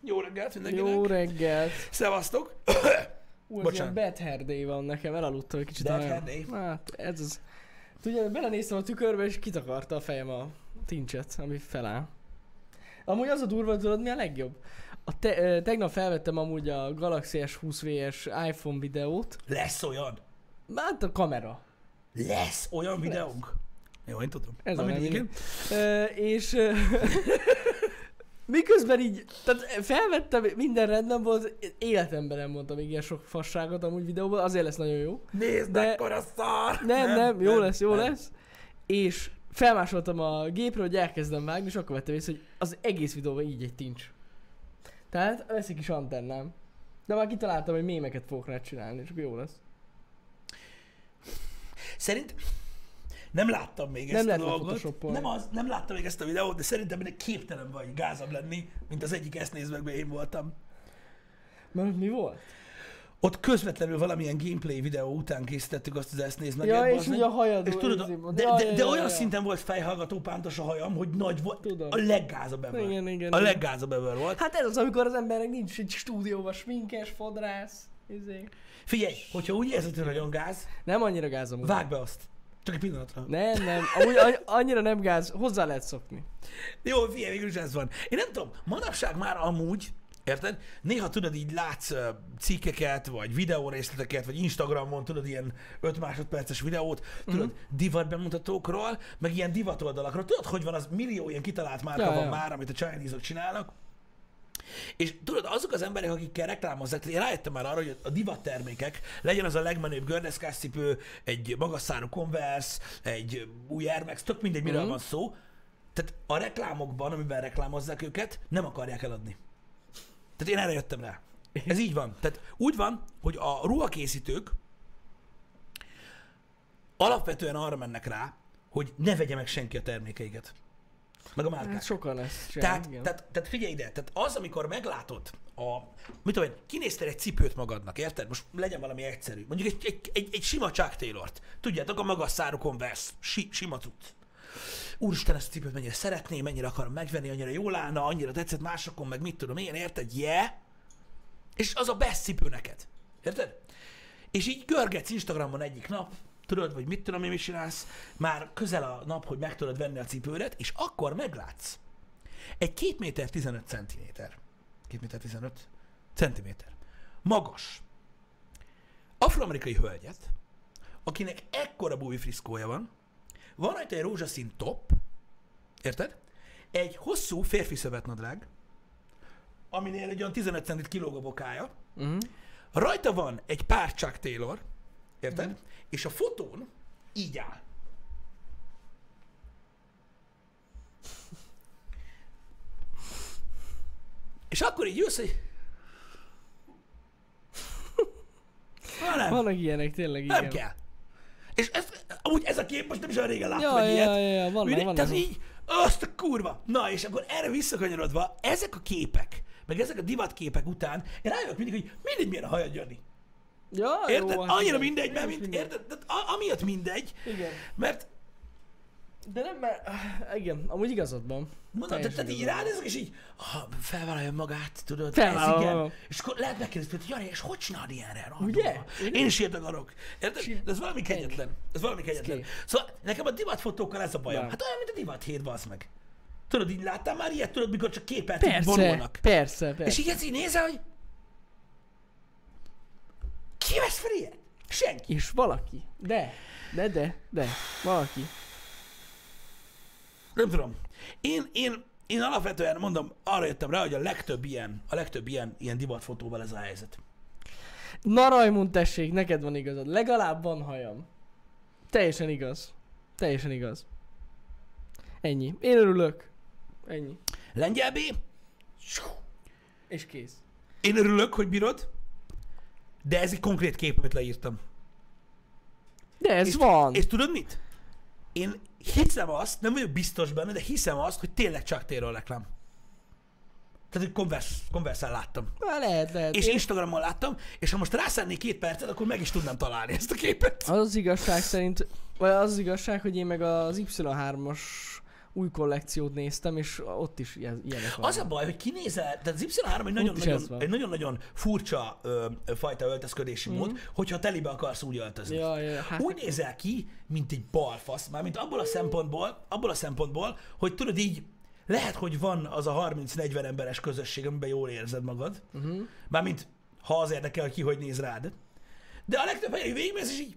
Jó reggelt mindenkinek. Jó reggelt. Szevasztok. Ú, ez Bocsánat. bad hair day van nekem, elaludtam egy kicsit. Bad nagyon- hair day? Hát, ez az. Tudja, belenéztem a tükörbe, és kitakarta a fejem a tincset, ami feláll. Amúgy az a durva, tudod mi a legjobb? A te, tegnap felvettem amúgy a Galaxy S20 VS iPhone videót. Lesz olyan. Hát a kamera. Lesz olyan videónk. Jó, én tudom. Ez Na a mindegy, nem, igen. Ö, és miközben így, tehát felvettem, minden rendben volt, életemben nem mondtam még ilyen sok fasságot amúgy videóban, azért lesz nagyon jó. Nézd, De- mekkora szar! Nem, nem, nem jó lesz, jó nem. lesz. És felmásoltam a gépről, hogy elkezdem vágni, és akkor vettem észre, hogy az egész videóban így egy tincs. Tehát lesz egy kis antennám. De már kitaláltam, hogy mémeket fogok rá csinálni, és akkor jó lesz. Szerint nem láttam még Nem ezt lehet a dolgot. Nem, az, nem láttam még ezt a videót, de szerintem ennek képtelen vagy gázabb lenni, mint az egyik ezt nézmekben én voltam. Mert mi volt? Ott közvetlenül valamilyen gameplay videó után készítettük azt az ezt néz meg. Ja, és ugye a hajad. És tudod, de, Ja, de, de ja, olyan ja. szinten volt fejhallgató pántos a hajam, hogy nagy volt. Tudom. A leggázabb ever. Igen, igen, A leggázabb ever volt. Hát ez az, amikor az embernek nincs egy stúdióban sminkes, fodrász. Izé. Figyelj, hogyha úgy érzed, hogy nagyon gáz, Nem annyira gáz amúgy. vágd be azt. Csak egy pillanatra. Nem, nem. Amúgy annyira nem gáz. Hozzá lehet szokni. Jó, figyelj, végül is ez van. Én nem tudom, manapság már amúgy, érted? Néha tudod, így látsz cikkeket, vagy videórészleteket, vagy Instagramon, tudod, ilyen 5 másodperces videót, tudod, Mhm. divat bemutatókról, meg ilyen divat oldalakról. Tudod, hogy van az millió ilyen kitalált márka Ja, van ja. már, amit a chinese csinálnak. És tudod, azok az emberek, akikkel reklámozzák, én rájöttem már arra, hogy a divat termékek, legyen az a legmenőbb gördeszkás cipő, egy magas szárú Converse, egy új Air Max, tök mindegy, miről Mhm. van szó, tehát a reklámokban, amiben reklámozzák őket, nem akarják eladni. Tehát én erre jöttem rá. Ez így van. Tehát úgy van, hogy a ruhakészítők alapvetően arra mennek rá, hogy ne vegye meg senki a termékeiket. Meg a márkát. Hát sokan ezt Tehát, csinálják, igen. tehát, tehát figyelj ide, tehát az, amikor meglátod a, mit tudom én, kinéztél egy cipőt magadnak, érted? Most legyen valami egyszerű. Mondjuk egy, egy, egy, egy sima Chuck Taylor-t. Tudjátok, a magas szárú Converse. Si, sima cucc. Úristen, ezt a cipőt mennyire szeretném, mennyire akarom megvenni, annyira jól állna, annyira tetszett másokon, meg mit tudom én, érted? Yeah. És az a best cipő neked. Érted? És így görgetsz Instagramon egyik nap, tudod, vagy mit tudom én, mit csinálsz, már közel a nap, hogy meg tudod venni a cipődet, és akkor meglátsz egy 2 méter 15 centiméter, 2 méter 15 centiméter, magas, afroamerikai hölgyet, akinek ekkora búvi friszkója van, van rajta egy rózsaszín top, érted? Egy hosszú férfi szövetnadrág, aminél egy olyan 15 centit kilóg a bokája, Mhm. Rajta van egy pár Chuck Taylor, érted? Mm. És a fotón így áll. És akkor így jössz, hogy... Na nem, Vannak ilyenek, tényleg igen. nem kell. És ez, amúgy ez a kép most nem is olyan régen láttam Ja, egy ja, ilyet. ja, ja, vannak, Mindegy, vannak. Tehát így, azt a kurva. Na, és akkor erre visszakanyarodva, ezek a képek, meg ezek a divatképek után, én rájövök mindig, hogy mindegy, milyen a hajad, Jani. Ja, Érted? jó, hát Annyira igen. mindegy, mert mint, mindegy. érted? Tehát amiatt mindegy, Igen. mert De nem, mert... Igen, amúgy igazad van. mondom, tehát, tehát így ránézek, és így ah, felvállalja magát, tudod, Felvállalom. ez igen. És akkor lehet megkérdezni, hogy Jani, és hogy csinálod ilyenre? Ugye? Én is ilyet akarok. Érted? De ez valami kegyetlen. Ez valami kegyetlen. Szóval nekem a divatfotókkal ez a bajom. Hát olyan, mint a divat hét, bazd meg. Tudod, így láttál már ilyet, tudod, mikor csak percig Persze, vonulnak. persze, persze. És így ezt így nézel, hogy ki vesz fel ilyet? Senki. És valaki. De, de, de, de. Valaki. Nem tudom. Én, én, én alapvetően mondom, arra jöttem rá, hogy a legtöbb ilyen, a legtöbb ilyen, ilyen divatfotóval ez a helyzet. Na Rajmund, tessék, neked van igazad. Legalább van hajam. Teljesen igaz. Teljesen igaz. Ennyi. Én örülök. Ennyi. Lengyel B, És kész. én örülök, hogy bírod, de ez egy konkrét kép, amit leírtam. De ez és, van. És tudod mit? Én hiszem azt, nem vagyok biztos benne, de hiszem azt, hogy tényleg csak Taylor reklám. Tehát, hogy Converse, Converse-en láttam. Már lehet, lehet. És Én- Instagramon láttam, és ha most rászánnék két percet, akkor meg is tudnám találni ezt a képet. Az az igazság szerint, vagy az az igazság, hogy én meg az Y3-as új kollekciót néztem, és ott is ilyen, ilyenek Az vannak. a baj, hogy kinézel, tehát az Y3 egy nagyon-nagyon, van. egy nagyon-nagyon furcsa ö, fajta öltözködési mm. mód, hogyha telibe akarsz úgy öltözni. Ja, ja, hát úgy nézel ki, mint egy balfasz, mármint abból a szempontból, abból a szempontból, hogy tudod így, lehet, hogy van az a 30-40 emberes közösség, amiben jól érzed magad, uh-huh. mármint ha az érdekel, ki hogy néz rád, de a legtöbb helyen végigmész, és így,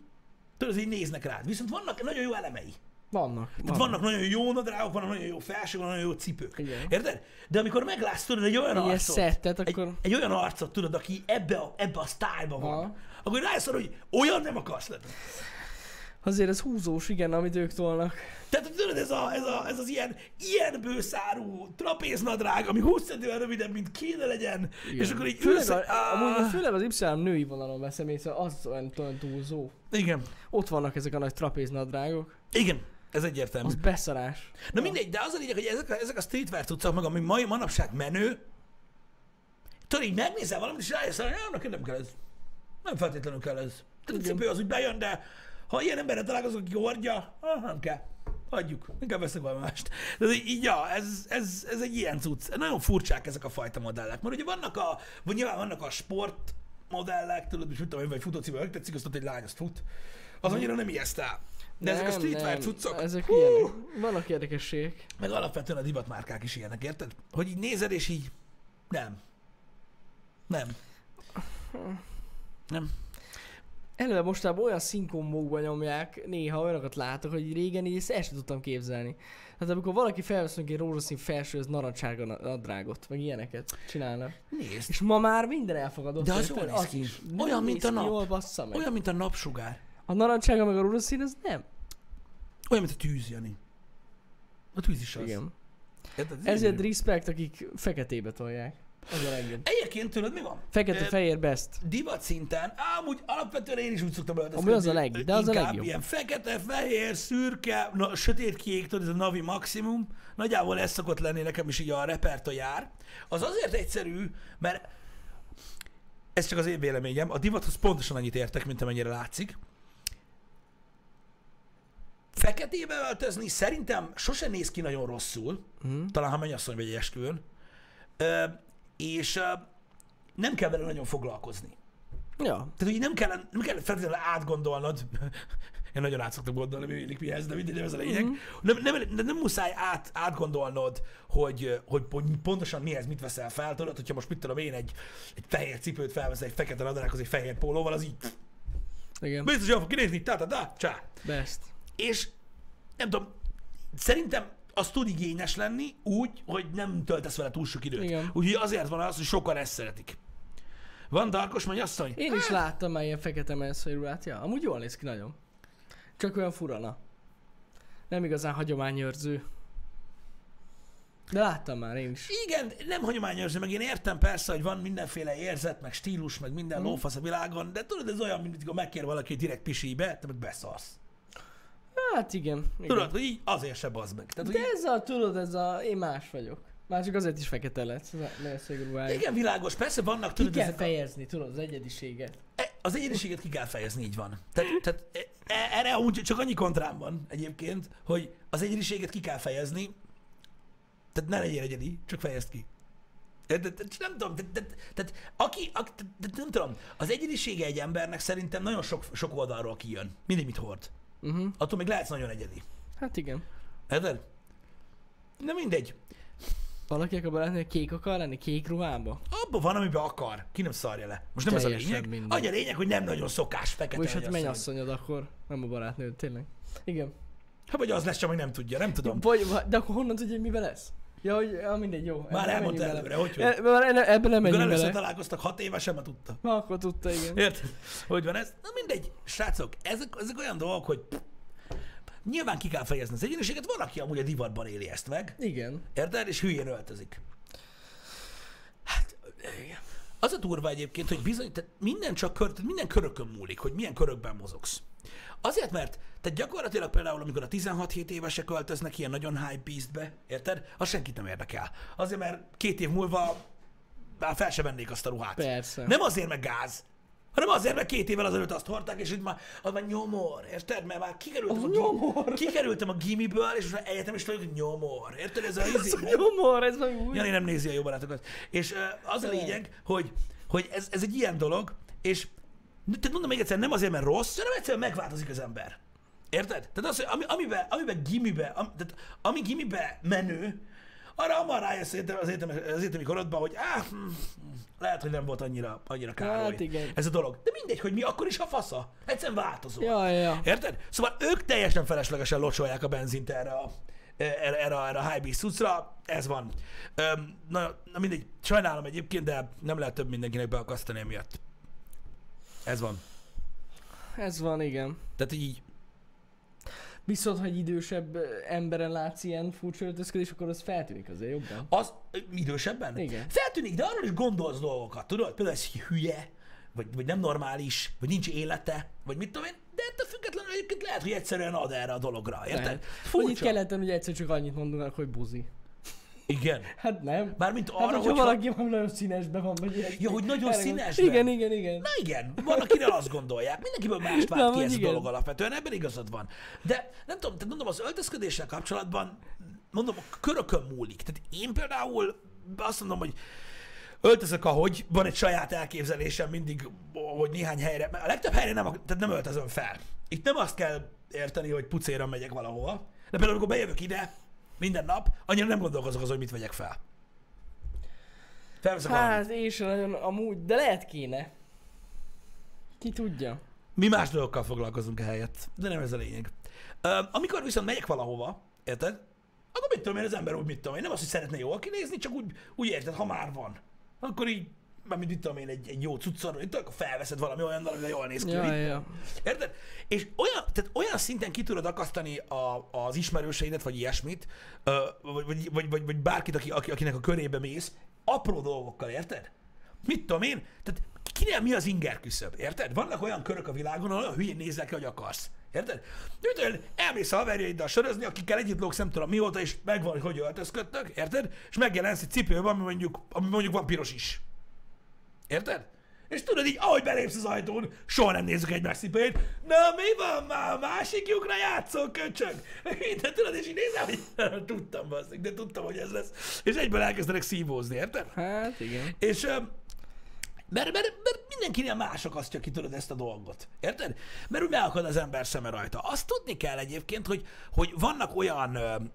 tudod, így néznek rád. Viszont vannak nagyon jó elemei. Vannak. Tehát vannak. vannak nagyon jó nadrágok, vannak nagyon jó felsők, vannak nagyon jó cipők. Igen. Érted? De amikor meglátsz, tudod, egy olyan Ilyen arcot, szettet, egy, akkor- egy, olyan arcot, tudod, aki ebbe a, ebbe a sztájba van, akkor rájössz arra, hogy olyan nem akarsz lenni. Azért ez húzós, igen, amit ők tolnak. Tehát tudod, ez, a, ez, a, ez az ilyen, ilyen bőszárú trapéznadrág, ami 20 centivel rövidebb, mint kéne legyen, igen. és akkor így Főleg, ülsz, a, hogy- amúgy főleg az Y női vonalon veszem észre, az olyan túlzó. Igen, Ott vannak ezek a nagy trapéznadrágok. igen, ez egyértelmű. Az beszarás. Na mindegy, de az a lényeg, hogy ezek a, ezek a streetwear cuccok, meg ami mai manapság menő, tudod, így megnézel valamit, és rájössz, hogy nem, nekem nem kell ez. Nem feltétlenül kell ez. Tehát a cipő az úgy bejön, de ha ilyen emberre találkozok, aki hordja, ah, nem kell. Hagyjuk, inkább veszek valami mást. De így, ja, ez, ez, ez egy ilyen cucc. Nagyon furcsák ezek a fajta modellek. Mert ugye vannak a, vagy nyilván vannak a sport modellek, tudod, és mit tudom én, vagy futócipő, tetszik, azt ott egy lány, azt fut. Az annyira nem ijeszt De ezek a Nem, streetwear nem, cuccok, Ezek hú, ilyenek. Vannak érdekességek. meg alapvetően a divatmárkák is ilyenek, érted? Hogy így nézed, és így nem. Nem. Nem. Eleve mostában olyan színkombókban nyomják, néha olyanokat látok, hogy régen így ezt el sem tudtam képzelni. Hát amikor valaki felvesz egy rózsaszín felsőhöz narancsága na- nadrágot, meg ilyeneket csinálnak. Nézd. És ma már minden elfogadott. De az jól néz ki. Olyan, Nem mint a nap. Jól bassza meg. Olyan, mint a napsugár. A narancsága meg a rózsaszín, az nem. Olyan, mint a tűz, Jani. A tűz is az. Igen. Érted? Ez Ezért respect, akik feketébe tolják. Az a legjobb. Egyébként tudod, mi van? Fekete-fehér best. divat szinten, amúgy alapvetően én is úgy szoktam öltözni. Az a leg- de az a legjobb. ilyen fekete, fehér, szürke, na, sötétkék, tudod, ez a navi maximum. Nagyjából ez szokott lenni nekem is így a repertoár. Az azért egyszerű, mert ez csak az én véleményem, a divathoz pontosan annyit értek, mint amennyire látszik. Feketébe öltözni szerintem sose néz ki nagyon rosszul, Mhm. talán ha mennyasszony vagy egy esküvőn, Ö, és ö, nem kell vele nagyon foglalkozni. Ja. Tehát úgy nem kell, nem kell feltétlenül átgondolnod, én nagyon át szoktam gondolni, mi illik mihez, de mindegy, nem ez a lényeg. Mhm. Nem, nem, nem, muszáj át, átgondolnod, hogy, hogy, hogy pontosan mihez mit veszel fel, tudod, hogyha most mit tudom én, egy, egy fehér cipőt felveszel, egy fekete nadrághoz, egy fehér pólóval, az így Igen. biztos jól fog kinézni, tá, tá, tá, csá. Best. És nem tudom, szerintem az tud igényes lenni úgy, hogy nem töltesz vele túl sok időt. Igen. Úgyhogy azért van az, hogy sokan ezt szeretik. Van Darkos mennyasszony? Én is láttam már ilyen fekete menszőrülát, ja. Amúgy jól néz ki nagyon. Csak olyan furana. Nem igazán hagyományőrző. De láttam már én is. Igen, nem hagyományos, meg én értem persze, hogy van mindenféle érzet, meg stílus, meg minden Mhm. lófasz a világon, de tudod, ez olyan, mint amikor megkér valaki, hogy direkt pisilj te meg beszarsz. Hát igen. igen. Tudod, hogy így azért se bazd meg. Tehát, De hogy ez a, tudod, ez a, én más vagyok. Már csak azért is fekete lett. Ez a menszőrúváj. igen, világos, persze vannak, Ki tudod, kell ezek a- fejezni, tudod, az egyediséget. E- Az egyediséget ki kell fejezni, így van. Tehát, tehát e- e- erre amúgy csak annyi kontrám van egyébként, hogy az egyediséget ki kell fejezni, tehát ne legyél egyedi, csak fejezd ki. Tehát Nem tudom, tehát, aki, aki nem tudom, az egyedisége egy embernek szerintem nagyon sok, sok oldalról kijön. Mindig mit hord. Uh-huh. Attól még lehetsz nagyon egyedi. Hát igen. Érted? Na mindegy. Valaki akar hogy kék akar lenni, kék ruhába? Abban van, amiben akar. Ki nem szarja le. Most nem ez a Teljesen lényeg. mindegy. Annyi a lényeg, hogy nem nagyon szokás fekete. Vagy hát mennyasszony. mennyasszonyod akkor, nem a barátnőd, tényleg. Igen. Hát vagy az lesz, csak még nem tudja, nem tudom. Vagy, de akkor honnan tudja, hogy mivel lesz? Ja, hogy ja, mindegy, jó. Már elmondta előre, hogy hogy. E, már ebben nem menjünk bele. találkoztak hat évesen, ma tudta. Na, akkor tudta, igen. Érted? Hogy van ez? Na mindegy, srácok, ezek, ezek olyan dolgok, hogy nyilván ki kell fejezni az egyéniséget, van, aki amúgy a divatban éli ezt meg, Igen. érted? És hülyén öltözik. Hát. Az a durva egyébként, hogy bizony, tehát minden csak kör, tehát minden körökön múlik, hogy milyen körökben mozogsz. Azért, mert tehát gyakorlatilag például, amikor a 16-7 évesek öltöznek ilyen nagyon high beastbe, érted? Az senkit nem érdekel. Azért, mert két év múlva már fel se vennék azt a ruhát. Persze. Nem azért, meg gáz, hanem azért, mert két évvel azelőtt azt hordták, és itt már, az már nyomor, érted? Mert már kikerültem, Az a, nyomor. kikerültem a gimiből, és most már egyetem is vagyok, nyomor. Érted? Ez a, Ez izé, a nyomor, ez valami új. Jani nem nézi a jó barátokat. És az a lényeg, hogy, hogy ez, ez egy ilyen dolog, és tehát mondom még egyszer, nem azért, mert rossz, hanem egyszerűen megváltozik az ember. Érted? Tehát az, hogy ami, amiben, amiben gimibe, am, tehát ami gimibe menő, arra hamar rájössz az, egyetemi, az egyetemi korodban, hogy áh, hm, lehet, hogy nem volt annyira, annyira károly Hát igen. ez a dolog. De mindegy, hogy mi akkor is a fasza. Egyszerűen változó. Ja, ja. Érted? Szóval ők teljesen feleslegesen locsolják a benzint erre a, erre, erre, erre a high cuccra. Ez van. Öm, na, na mindegy, sajnálom egyébként, de nem lehet több mindenkinek beakasztani emiatt. Ez van. Ez van, igen. Tehát így, Viszont, hogy idősebb ö, emberen látsz ilyen furcsa öltözködés, akkor az feltűnik azért jobban. az idősebben? Igen. Feltűnik, de arról is gondolsz dolgokat, tudod? Például ez hülye, vagy, vagy nem normális, vagy nincs élete, vagy mit tudom én, de ettől függetlenül egyébként lehet, hogy egyszerűen ad erre a dologra, érted? Lehet. Hogy itt Furcsa. keleten ugye egyszer csak annyit mondanak, hogy buzi. Igen. Hát nem. Bármint Hát, arra, hogyha hogyha... valaki valami nagyon színesben van, vagy ilyen. Ja, hogy nagyon Erre- színesben. Igen, igen, igen. Na igen, van, akiről azt gondolják. Mindenkiből mást vált ki ez a igen. dolog alapvetően, ebben igazad van. De nem tudom, tehát mondom, az öltözködéssel kapcsolatban, mondom, a körökön múlik. Tehát én például azt mondom, hogy öltözök, ahogy van egy saját elképzelésem mindig, hogy néhány helyre, a legtöbb helyre nem, tehát nem öltözöm fel. Itt nem azt kell érteni, hogy pucéran megyek valahova, de például amikor bejövök ide, minden nap, annyira nem gondolkozok azon, hogy mit vegyek fel. Felveszek valamit. Hát én sem nagyon amúgy, de lehet kéne. Ki tudja. Mi más dolgokkal foglalkozunk ehelyett, de nem ez a lényeg. Amikor viszont megyek valahova, érted? Akkor mit tudom én, az ember úgy mit tudom én, nem azt, hogy szeretne jól kinézni, csak úgy, úgy érted, ha már van. Akkor így, már mit tudom én, egy, egy jó cuccor, itt akkor felveszed valami olyan, amivel jól néz ki. Ja, ja. Érted? És olyan, tehát olyan szinten ki tudod akasztani a, az ismerőseidet, vagy ilyesmit, vagy, vagy, vagy, vagy, vagy bárkit, aki, aki, akinek a körébe mész, apró dolgokkal, érted? Mit tudom én? Tehát kinél mi az inger küszöb, érted? Vannak olyan körök a világon, ahol olyan hülyén nézel ki, hogy akarsz. Érted? Én, elmész a haverjaiddal sörözni, akikkel együtt lógsz nem tudom mióta, és megvan, hogy hogy öltözködtök, érted? És megjelensz egy cipőben, ami mondjuk, ami mondjuk van piros is. Érted? És tudod így, ahogy belépsz az ajtón, soha nem nézzük egymás cipőjét. Na mi van már? A másik lyukra játszol, köcsög? De tudod, és így nézem, hogy tudtam, basszik, de tudtam, hogy ez lesz. És egyből elkezdenek szívózni, érted? Hát igen. És mert, mert, mert mindenkinél más akasztja ki, tudod, ezt a dolgot. Érted? Mert úgy megakad az ember szeme rajta. Azt tudni kell egyébként, hogy, hogy vannak olyan, öm,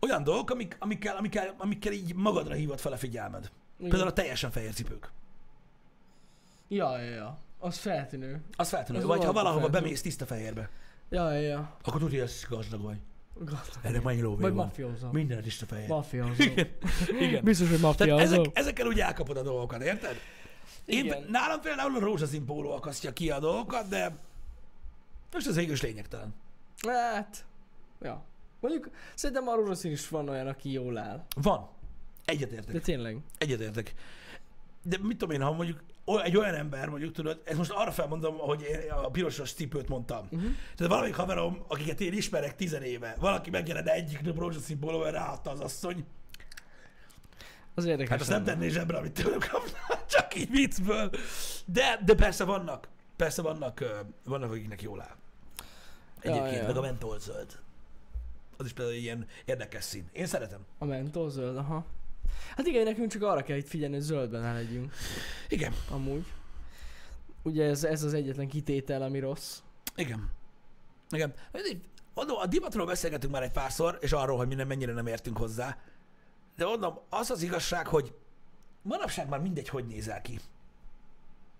olyan dolgok, amik, amikkel, amikkel, amikkel így magadra hívod fel a figyelmed. Például a teljesen fehér cipők. Ja, ja, ja. Az feltűnő. Az feltűnő. Az Vagy ha valahova bemész tiszta fehérbe, Ja, ja, ja. akkor tudja, hogy gazdag vagy. Gazdag. Ennek mennyi lóvé Vagy van. mafiózó. Minden tiszta fehér. Mafiózó. Igen. Igen. Biztos, hogy mafiózó. ezek, ezekkel úgy elkapod a dolgokat, érted? Én, Igen. nálam például a rózsaszín póló akasztja ki a dolgokat, de most az is lényegtelen. Hát, ja. Mondjuk szerintem a rózsaszín is van olyan, aki jól áll. Van. Egyetértek. De tényleg. Egyetértek. De mit tudom én, ha mondjuk egy olyan ember, mondjuk tudod, ezt most arra felmondom, hogy én a pirosos cipőt mondtam. Uh-huh. Tehát valamelyik haverom, akiket én ismerek tizen éve, valaki megjelen egyik nap rózsaszín pólóval ráadta az asszony, Az érdekes. Hát azt nem tenné zsebre, amit tőlem kapna, csak így viccből. De, de persze vannak, persze vannak, vannak, akiknek jól áll. Egyébként, ja. meg a mentolzöld. Az is például ilyen érdekes szín. Én szeretem. A mentol zöld, aha. Hát igen, nekünk csak arra kell itt figyelni, hogy zöldben ne legyünk. Igen, Amúgy. Ugye ez, ez az egyetlen kitétel, ami rossz. igen. Igen. Mondom, a divatról beszélgetünk már egy párszor, és arról, hogy mi nem, mennyire nem értünk hozzá. De mondom, az az igazság, hogy manapság már mindegy, hogy nézel ki.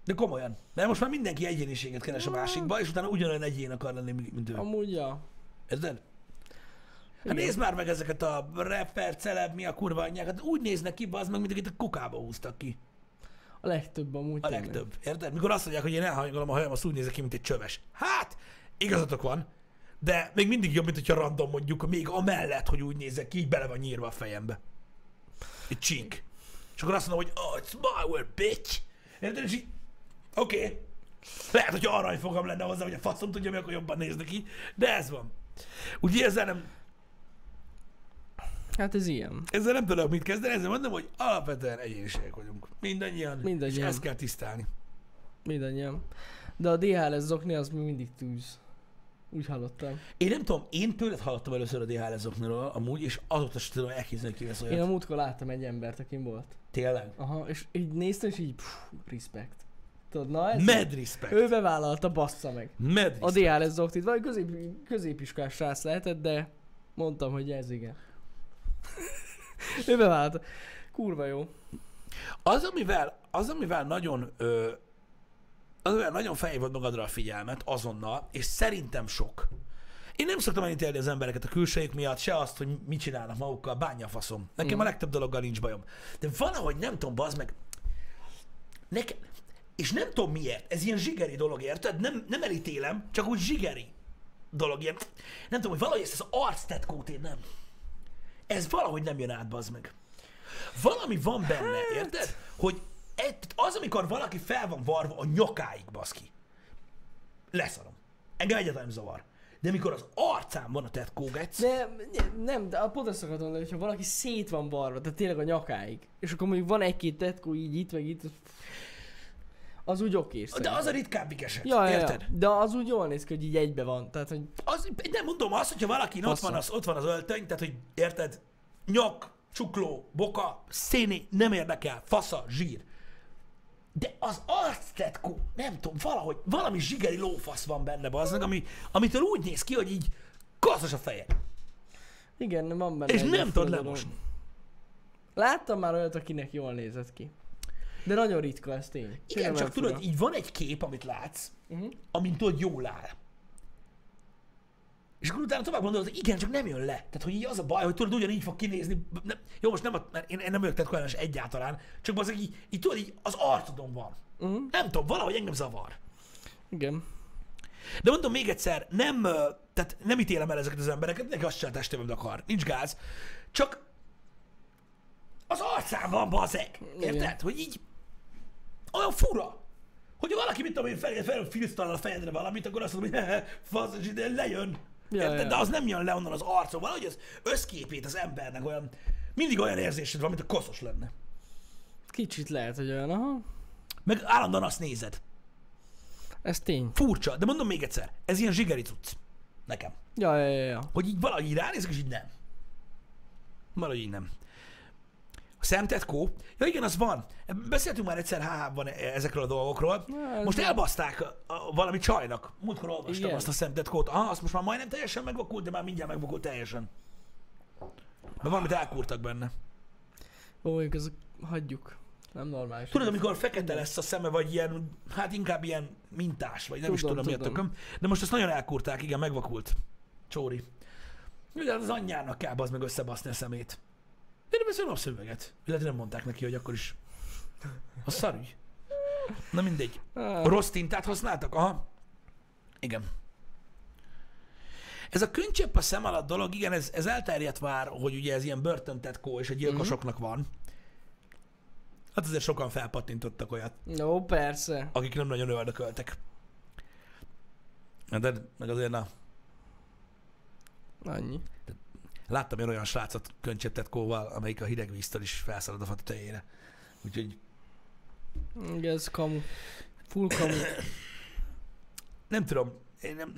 De komolyan. Mert most már mindenki egyéniséget keres a másikba, és utána ugyanolyan egyén akar lenni, mint ő. Amúgy, ja. Érted? Hát nézd már meg ezeket a rapper, celeb, mi a kurva anyjákat. Úgy néznek ki, az meg, mint akit a kukába húztak ki. A legtöbb amúgy A tényleg. legtöbb. Érted? Mikor azt mondják, hogy én elhanyagolom a hajam, az úgy nézek ki, mint egy csöves. Hát, igazatok van. De még mindig jobb, mint hogyha random mondjuk, még amellett, hogy úgy nézek ki, így bele van nyírva a fejembe. Egy csink. És akkor azt mondom, hogy oh, it's my word, bitch. Érted? És így, oké. Okay. Lehet, hogy aranyfogam lenne hozzá, hogy a faszom tudja, mi akkor jobban néznek ki. De ez van. Úgy ezzel nem, Hát ez ilyen. ezzel nem tudok mit kezdeni, ezzel mondom, hogy alapvetően egyéniségek vagyunk. Mindannyian. Mindannyian. És ezt kell tisztelni. Mindannyian. De a DHL zokni az mindig tűz. Úgy hallottam. Én nem tudom, én tőled hallottam először a DHL-ezoknál amúgy, és azóta sem tudom elképzelni, ki vesz Én a olyat. múltkor láttam egy embert, akin volt. Tényleg? Aha, és így néztem, és így, pff, respect. Tudod, na ez... Mad respect. Ő bevállalta, bassza meg. Mad A respect. DHL zoktit, vagy közép, középiskolás srác lehetett, de mondtam, hogy ez igen. ő bevállalta. Kurva jó. Az, amivel, az, amivel nagyon, ö, az, amivel nagyon felhívod magadra a figyelmet azonnal, és szerintem sok. Én nem szoktam elítélni az embereket a külsejük miatt, se azt, hogy mit csinálnak magukkal, bánja a faszom. Nekem Mhm. a legtöbb dologgal nincs bajom. De valahogy nem tudom, bazd meg, nekem, és nem tudom miért, ez ilyen zsigeri dolog, érted? Nem, nem elítélem, csak úgy zsigeri dolog, ilyen, nem tudom, hogy valahogy ezt az arctetkót én nem. Ez valahogy nem jön át, bazd meg. Valami van benne, érted? Hogy egy, az, amikor valaki fel van varva a nyakáig, baszki. Leszarom. Engem egyáltalán nem zavar. De mikor az arcán van a tetkó, gec, De ne- nem, de a pont azt akartam mondani, hogyha valaki szét van varva, tehát tényleg a nyakáig, és akkor mondjuk van egy-két tetkó így itt, meg itt, az úgy oké. de az a ritkábbik eset, ja, érted? ja, de az úgy jól néz ki, hogy így egybe van, tehát hogy Az, nem mondom azt, hogyha valaki ott van, az, ott van az öltöny, tehát hogy érted, nyak, csukló, boka, széni, nem érdekel, fasza, zsír. De az arctetkó, nem tudom, valahogy, valami zsigeri lófasz van benne, bazdmeg, ami, amitől úgy néz ki, hogy így kaszos a feje. igen, van benne És nem tudod dolog. lemosni. Láttam már olyat, akinek jól nézett ki. De nagyon ritka ez tény. Igen, csak tudod, fura. így van egy kép, amit látsz, Uh-huh. amin tudod jól áll. És akkor utána tovább gondolod, hogy igen, csak nem jön le. Tehát, hogy így az a baj, hogy tudod, ugyanígy fog kinézni. Nem, jó, most nem, a, mert én, én nem vagyok tetkoellenes egyáltalán, csak az, így, így tudod, így az arcodon van. Uh-huh. Nem tudom, valahogy engem zavar. Igen. De mondom még egyszer, nem, tehát nem ítélem el ezeket az embereket, neki azt csinál amit akar. Nincs gáz. Csak az arcán van, bazeg. Érted? Igen. Hogy így olyan fura. Hogy valaki, mit tudom én, fel, fel a fejedre valamit, akkor azt mondom, hogy fasz, ide lejön. Ja, Érted? ja. De az nem jön le onnan az arcon. Valahogy az összképét az embernek olyan, mindig olyan érzésed van, mint a koszos lenne. Kicsit lehet, hogy olyan, aha. Meg állandóan azt nézed. Ez tény. Furcsa, de mondom még egyszer, ez ilyen zsigeri cucc. Nekem. Ja, ja, ja, ja. Hogy így valahogy így ránézek, és így nem. Valahogy így nem. A szemtetkó? Ja igen, az van. Beszéltünk már egyszer HH-ban ezekről a dolgokról. Na, Most nem- elbaszták a, a, valami csajnak. Múltkor olvastam Igen. azt a szemtetkót. Aha, azt most már majdnem teljesen megvakult, de már mindjárt megvakult teljesen. Mert valamit elkúrtak benne. Ó, mondjuk ez hagyjuk. Nem normális. Tudod, amikor fekete lesz a szeme, vagy ilyen, hát inkább ilyen mintás, vagy nem is Tudom, tudom mi a tudom. tököm. De most azt nagyon elkúrták, igen, megvakult. Csóri. Ugye az anyjának kell az meg összebaszni a szemét. Én nem beszélem napszöveget. Illetve nem mondták neki, hogy akkor is. A szarügy. Na mindegy. Ah, Rossz tintát használtak? Aha. Igen. Ez a könycsepp a szem alatt dolog, igen, ez, ez elterjedt már, hogy ugye ez ilyen börtöntetkó és a gyilkosoknak van. Hát azért sokan felpattintottak olyat, Jó, persze. akik nem nagyon öldököltek. De meg azért na, Annyi. Láttam én olyan srácot könycsepptetkóval, amelyik a hideg víztől is felszalad a fa tetejére. Úgyhogy Igen, ez kamu. Full kamu. nem tudom, én nem,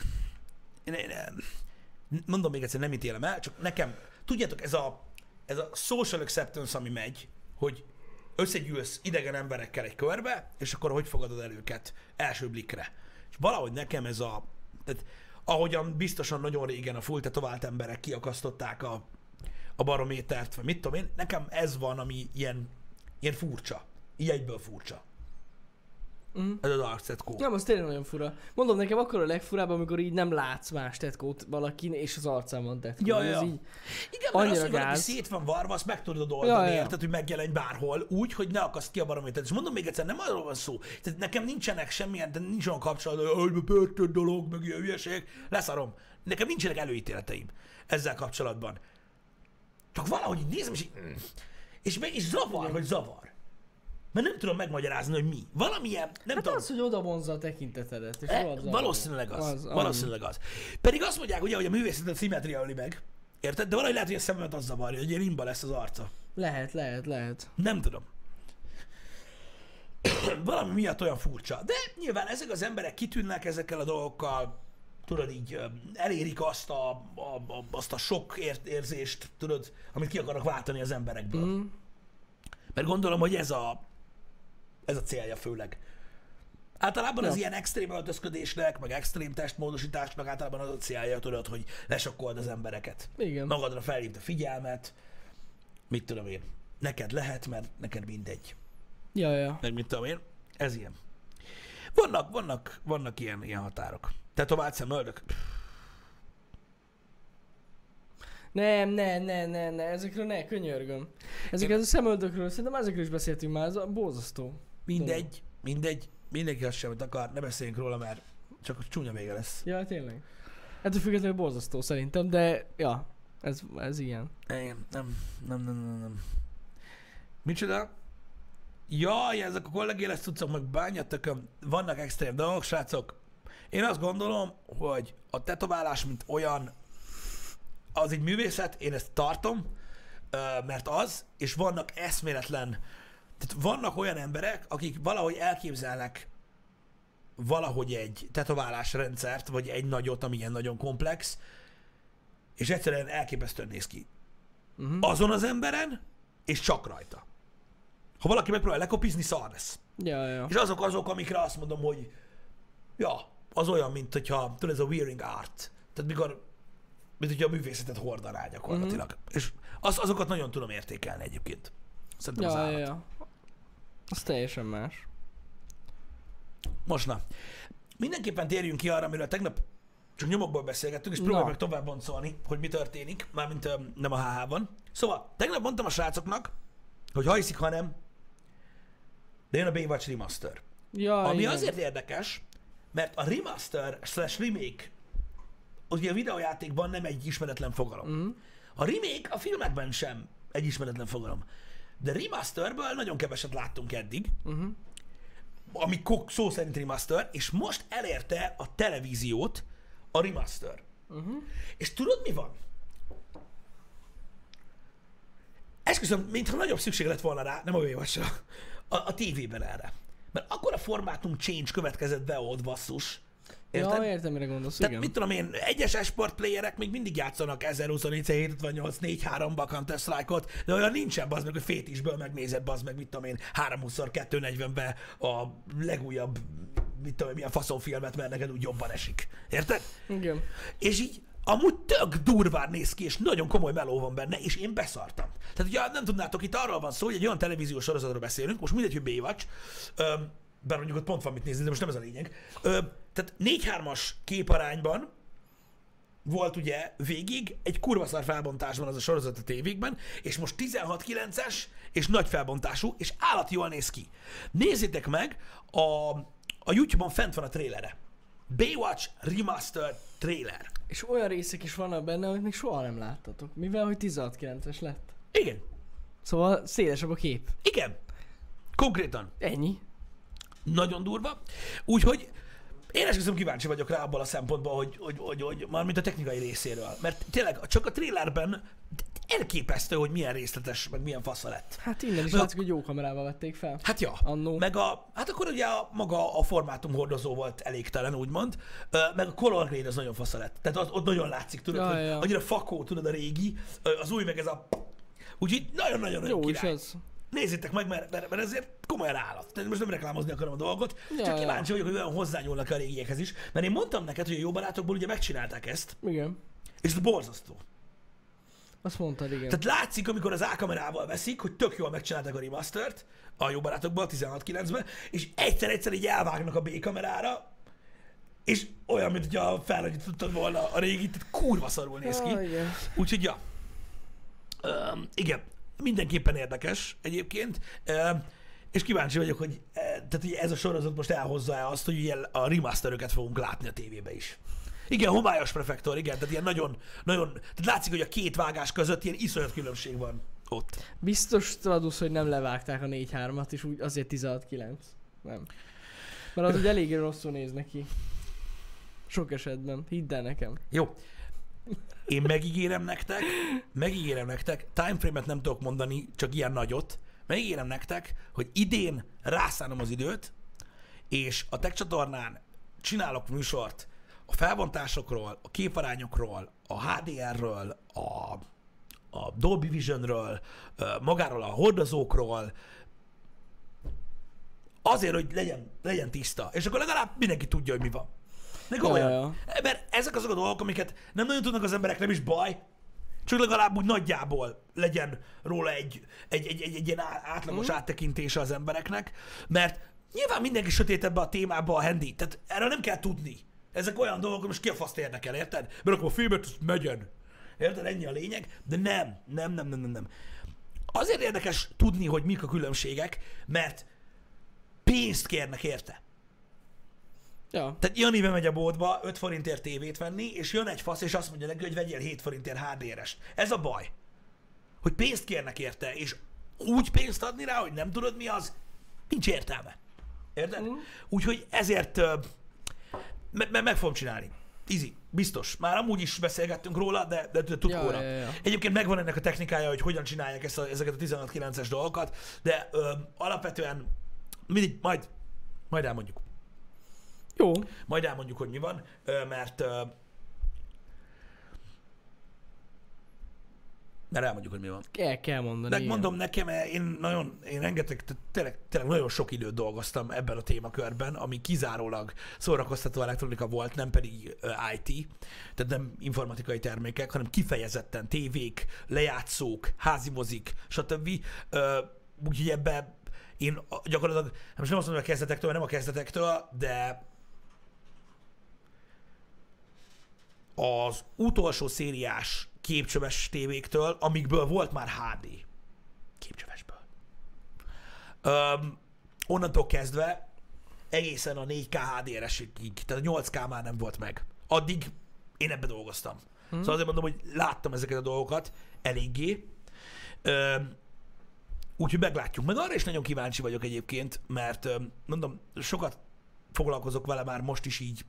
én, én, nem- mondom még egyszer, nem ítélem el, csak nekem, tudjátok, ez a, ez a social acceptance, ami megy, hogy összegyűlsz idegen emberekkel egy körbe, és akkor hogy fogadod el őket első blikre. És valahogy nekem ez a, tehát ahogyan biztosan nagyon régen a full tetovált emberek kiakasztották a, a barométert, vagy mit tudom én, nekem ez van, ami ilyen, ilyen furcsa. Így egyből furcsa. Mhm. Ez az arctetkó. Nem, az tényleg nagyon fura. Mondom nekem akkor a legfurább, amikor így nem látsz más tetkót valakin, és az arcán van tetkó. Ja, ja. így, Igen, mert az, hogy valaki szét van varva, azt meg tudod oldani, Ja, ja. érted, hogy megjelenj bárhol, úgy, hogy ne akaszt ki a barométert. És mondom még egyszer, nem arról van szó. Tehát nekem nincsenek semmilyen, de nincs olyan kapcsolat, hogy börtön dolog, meg ilyen hülyeség. Leszarom. Nekem nincsenek előítéleteim ezzel kapcsolatban. Csak valahogy nézem, és így, mm. és, és zavar, hogy zavar. Mert nem tudom megmagyarázni, hogy mi. Valamilyen, nem Hát tudom. az, hogy oda vonzza a tekintetedet. És E, valószínűleg az. Az, az valószínűleg az. Pedig azt mondják, ugye, hogy a művészetet szimmetria öli meg. Érted? De valahogy lehet, hogy a szememet az zavarja, hogy ilyen imba lesz az arca. Lehet, lehet, lehet. Nem tudom. valami miatt olyan furcsa. De nyilván ezek az emberek kitűnnek ezekkel a dolgokkal, tudod így elérik azt a, a, a, azt a sok ér, érzést, tudod, amit ki akarnak váltani az emberekből. Mm. Mert gondolom, hogy ez a, ez a célja főleg. Általában az Ja. ilyen extrém öltözködésnek, meg extrém testmódosításnak általában az a célja, tudod, hogy lesokkold az embereket. Igen. Magadra felhívd a figyelmet, mit tudom én. Neked lehet, mert neked mindegy. Ja, ja. Meg mit tudom én. Ez ilyen. Vannak, vannak, vannak ilyen, ilyen határok. Tetovált szemöldök? Nem, ne, ne, ne, ne, ezekről ne, könyörgöm. Ezekről a szemöldökről, szerintem ezekről is beszéltünk már, ez a borzasztó. Mindegy, mindegy. Mindenki azt sem, amit akar, ne beszéljünk róla, mert csak csúnya vége lesz. Ja, tényleg. Ettől függetlenül borzasztó szerintem, de ja, ez, ez ilyen. Igen, nem, nem, nem, nem, nem. Micsoda? Jaj, ezek a kollégéles cuccok, meg bányatököm, vannak extrém dolgok, srácok. Én azt gondolom, hogy a tetoválás, mint olyan, az egy művészet, én ezt tartom, mert az, és vannak eszméletlen, tehát vannak olyan emberek, akik valahogy elképzelnek valahogy egy tetoválásrendszert, vagy egy nagyot, ami ilyen nagyon komplex, és egyszerűen elképesztően néz ki. Uh-huh. Azon az emberen, és csak rajta. Ha valaki megpróbál lekopizni, szar lesz. Ja, ja. És azok azok, amikre azt mondom, hogy ja, az olyan, mint hogyha, tudod, ez a wearing art. Tehát mikor, mint hogyha a művészetet hordaná gyakorlatilag. Uh-huh. És az, azokat nagyon tudom értékelni egyébként. Szerintem az Ja, ja, állat. ja. Az teljesen más. Most na. Mindenképpen térjünk ki arra, amiről tegnap csak nyomokból beszélgettünk, és próbáljuk meg tovább boncolni, hogy mi történik, mármint ö, nem a HH-ban. Szóval, tegnap mondtam a srácoknak, hogy ha hiszik, ha nem, de jön a Baywatch Remaster. Ja, Ami igen. azért érdekes, mert a remaster slash remake ugye a videójátékban nem egy ismeretlen fogalom. Mhm. A remake a filmekben sem egy ismeretlen fogalom. De remasterből nagyon keveset láttunk eddig, Uh-huh. ami szó szerint remaster, és most elérte a televíziót a remaster. Uh-huh. És tudod, mi van? Esküszöm, mintha nagyobb szükség lett volna rá, nem a Baywatch-ra, a, a tévében erre. Mert akkor a formátum change következett be ott, basszus. Érted? Ja, értem, mire gondolsz, Tehát igen. mit tudom én, egyes esport playerek még mindig játszanak 1024 758 4-3-ba Counter Strike-ot, de olyan nincsen, bazd meg, hogy fétisből megnézed, bazd meg, mit tudom én, 320-240-be a legújabb, mit tudom én, milyen faszonfilmet, mert neked úgy jobban esik. Érted? Igen. És így amúgy tök durván néz ki, és nagyon komoly meló van benne, és én beszartam. Tehát ugye nem tudnátok, itt arról van szó, hogy egy olyan televíziós sorozatról beszélünk, most mindegy, hogy Baywatch, öm, bár mondjuk ott pont van mit nézni, de most nem ez a lényeg. Ö, tehát 4-3-as képarányban volt ugye végig egy kurva szar felbontásban az a sorozat a tévékben, és most 16-9-es, és nagy felbontású, és állati jól néz ki. Nézzétek meg, a, a YouTube-on fent van a trélere. Baywatch Remastered trailer. És olyan részek is vannak benne, amit még soha nem láttatok. Mivel, hogy 16-9-es lett. Igen, Szóval szélesebb a kép. igen. Konkrétan. Ennyi. Nagyon durva. Úgyhogy én esküszöm kíváncsi vagyok rá abból a szempontból, hogy, hogy, hogy, hogy már mint a technikai részéről. Mert tényleg csak a trailerben elképesztő, hogy milyen részletes, meg milyen fasza lett. Hát innen is látszik, hogy jó kamerával vették fel. Hát ja. Annó. Meg a, hát akkor ugye a, maga a formátum hordozó volt elégtelen, úgymond. Meg a color grade az nagyon fasza lett. Tehát ott, ott nagyon látszik, tudod, Ja, hogy ja. annyira fakó, tudod, a régi, az új meg ez a... Úgyhogy nagyon-nagyon Jó is király. ez. Nézzétek meg, mert, mert, mert ezért komolyan állat. Tehát most nem reklámozni akarom a dolgot, Ja, csak kíváncsi vagyok, hogy olyan hozzányúlnak a régiekhez is. Mert én mondtam neked, hogy a jó barátokból ugye megcsinálták ezt, Igen. és ez borzasztó. Azt mondtad, igen. Tehát látszik, amikor az A kamerával veszik, hogy tök jól megcsinálták a remastert, a jó barátokból, 16.9-ben, és egyszer-egyszer így elvágnak a B kamerára, és olyan, mint hogyha felnagyítottak volna a régi, tehát kurva szarul néz ki. Ah. Úgyhogy ja. Um, igen, mindenképpen érdekes egyébként. És kíváncsi vagyok, hogy, eh, tehát, hogy ez a sorozat most elhozza-e azt, hogy ilyen a remasteröket fogunk látni a tévébe is. Igen, homályos prefektor, igen, tehát ilyen nagyon, nagyon, tehát látszik, hogy a két vágás között ilyen iszonyat különbség van ott. Biztos tudod, hogy nem levágták a 4-3-at, és úgy azért 16-9. Nem. Mert az ugye eléggé rosszul néz neki. Sok esetben. Hidd el nekem. Jó. Én megígérem nektek, megígérem nektek, timeframe-et nem tudok mondani, csak ilyen nagyot, megígérem nektek, hogy idén rászánom az időt, és a Tech csatornán csinálok műsort a felbontásokról, a képarányokról, a HDR-ről, a, a Dolby Visionről, magáról a hordozókról, azért, hogy legyen, legyen tiszta. És akkor legalább mindenki tudja, hogy mi van. De komolyan. Ja, ja. Mert ezek azok a dolgok, amiket nem nagyon tudnak az emberek, nem is baj, csak legalább úgy nagyjából legyen róla egy, egy, egy, egy, egy ilyen átlagos mm. áttekintése az embereknek, mert nyilván mindenki sötét ebbe a témába a handy, tehát erről nem kell tudni. Ezek olyan dolgok, most ki a faszt érdekel, érted? Mert akkor a filmet, azt megyen. Érted? Ennyi a lényeg. De nem, nem, nem, nem, nem, nem. Azért érdekes tudni, hogy mik a különbségek, mert pénzt kérnek érte. Ja. Tehát Jani bemegy a boltba 5 forintért tévét venni, és jön egy fasz, és azt mondja neki, hogy vegyél 7 forintért HDR-est. Ez a baj. Hogy pénzt kérnek érte, és úgy pénzt adni rá, hogy nem tudod mi az, nincs értelme. Érted? Mm. Úgyhogy ezért me- me- meg fogom csinálni. Easy, biztos. Már amúgy is beszélgettünk róla, de, de, de tudkóra. Ja, ja, ja. Egyébként megvan ennek a technikája, hogy hogyan csinálják ezt a, ezeket a 16-9-es dolgokat, de ö, alapvetően mindig, majd, majd elmondjuk. Jó. Majd elmondjuk, hogy mi van, mert mert elmondjuk, hogy mi van. El kell mondani. De mondom nekem, eh, én nagyon, én rengeteg, tényleg, tényleg nagyon sok időt dolgoztam ebben a témakörben, ami kizárólag szórakoztató elektronika volt, nem pedig IT, tehát nem informatikai termékek, hanem kifejezetten tévék, lejátszók, házimozik, stb. Úgyhogy ebbe én gyakorlatilag, hát most nem azt mondom a kezdetektől, nem a kezdetektől, de az utolsó szériás képcsöves tévéktől, amikből volt már HD. Képcsövesből. Öm, onnantól kezdve egészen a 4K HDR-esig, tehát a 8K már nem volt meg. Addig én ebbe dolgoztam. Hmm. Szóval azért mondom, hogy láttam ezeket a dolgokat eléggé. Öm, úgyhogy meglátjuk. Meg arra is nagyon kíváncsi vagyok egyébként, mert öm, mondom, sokat foglalkozok vele már most is így,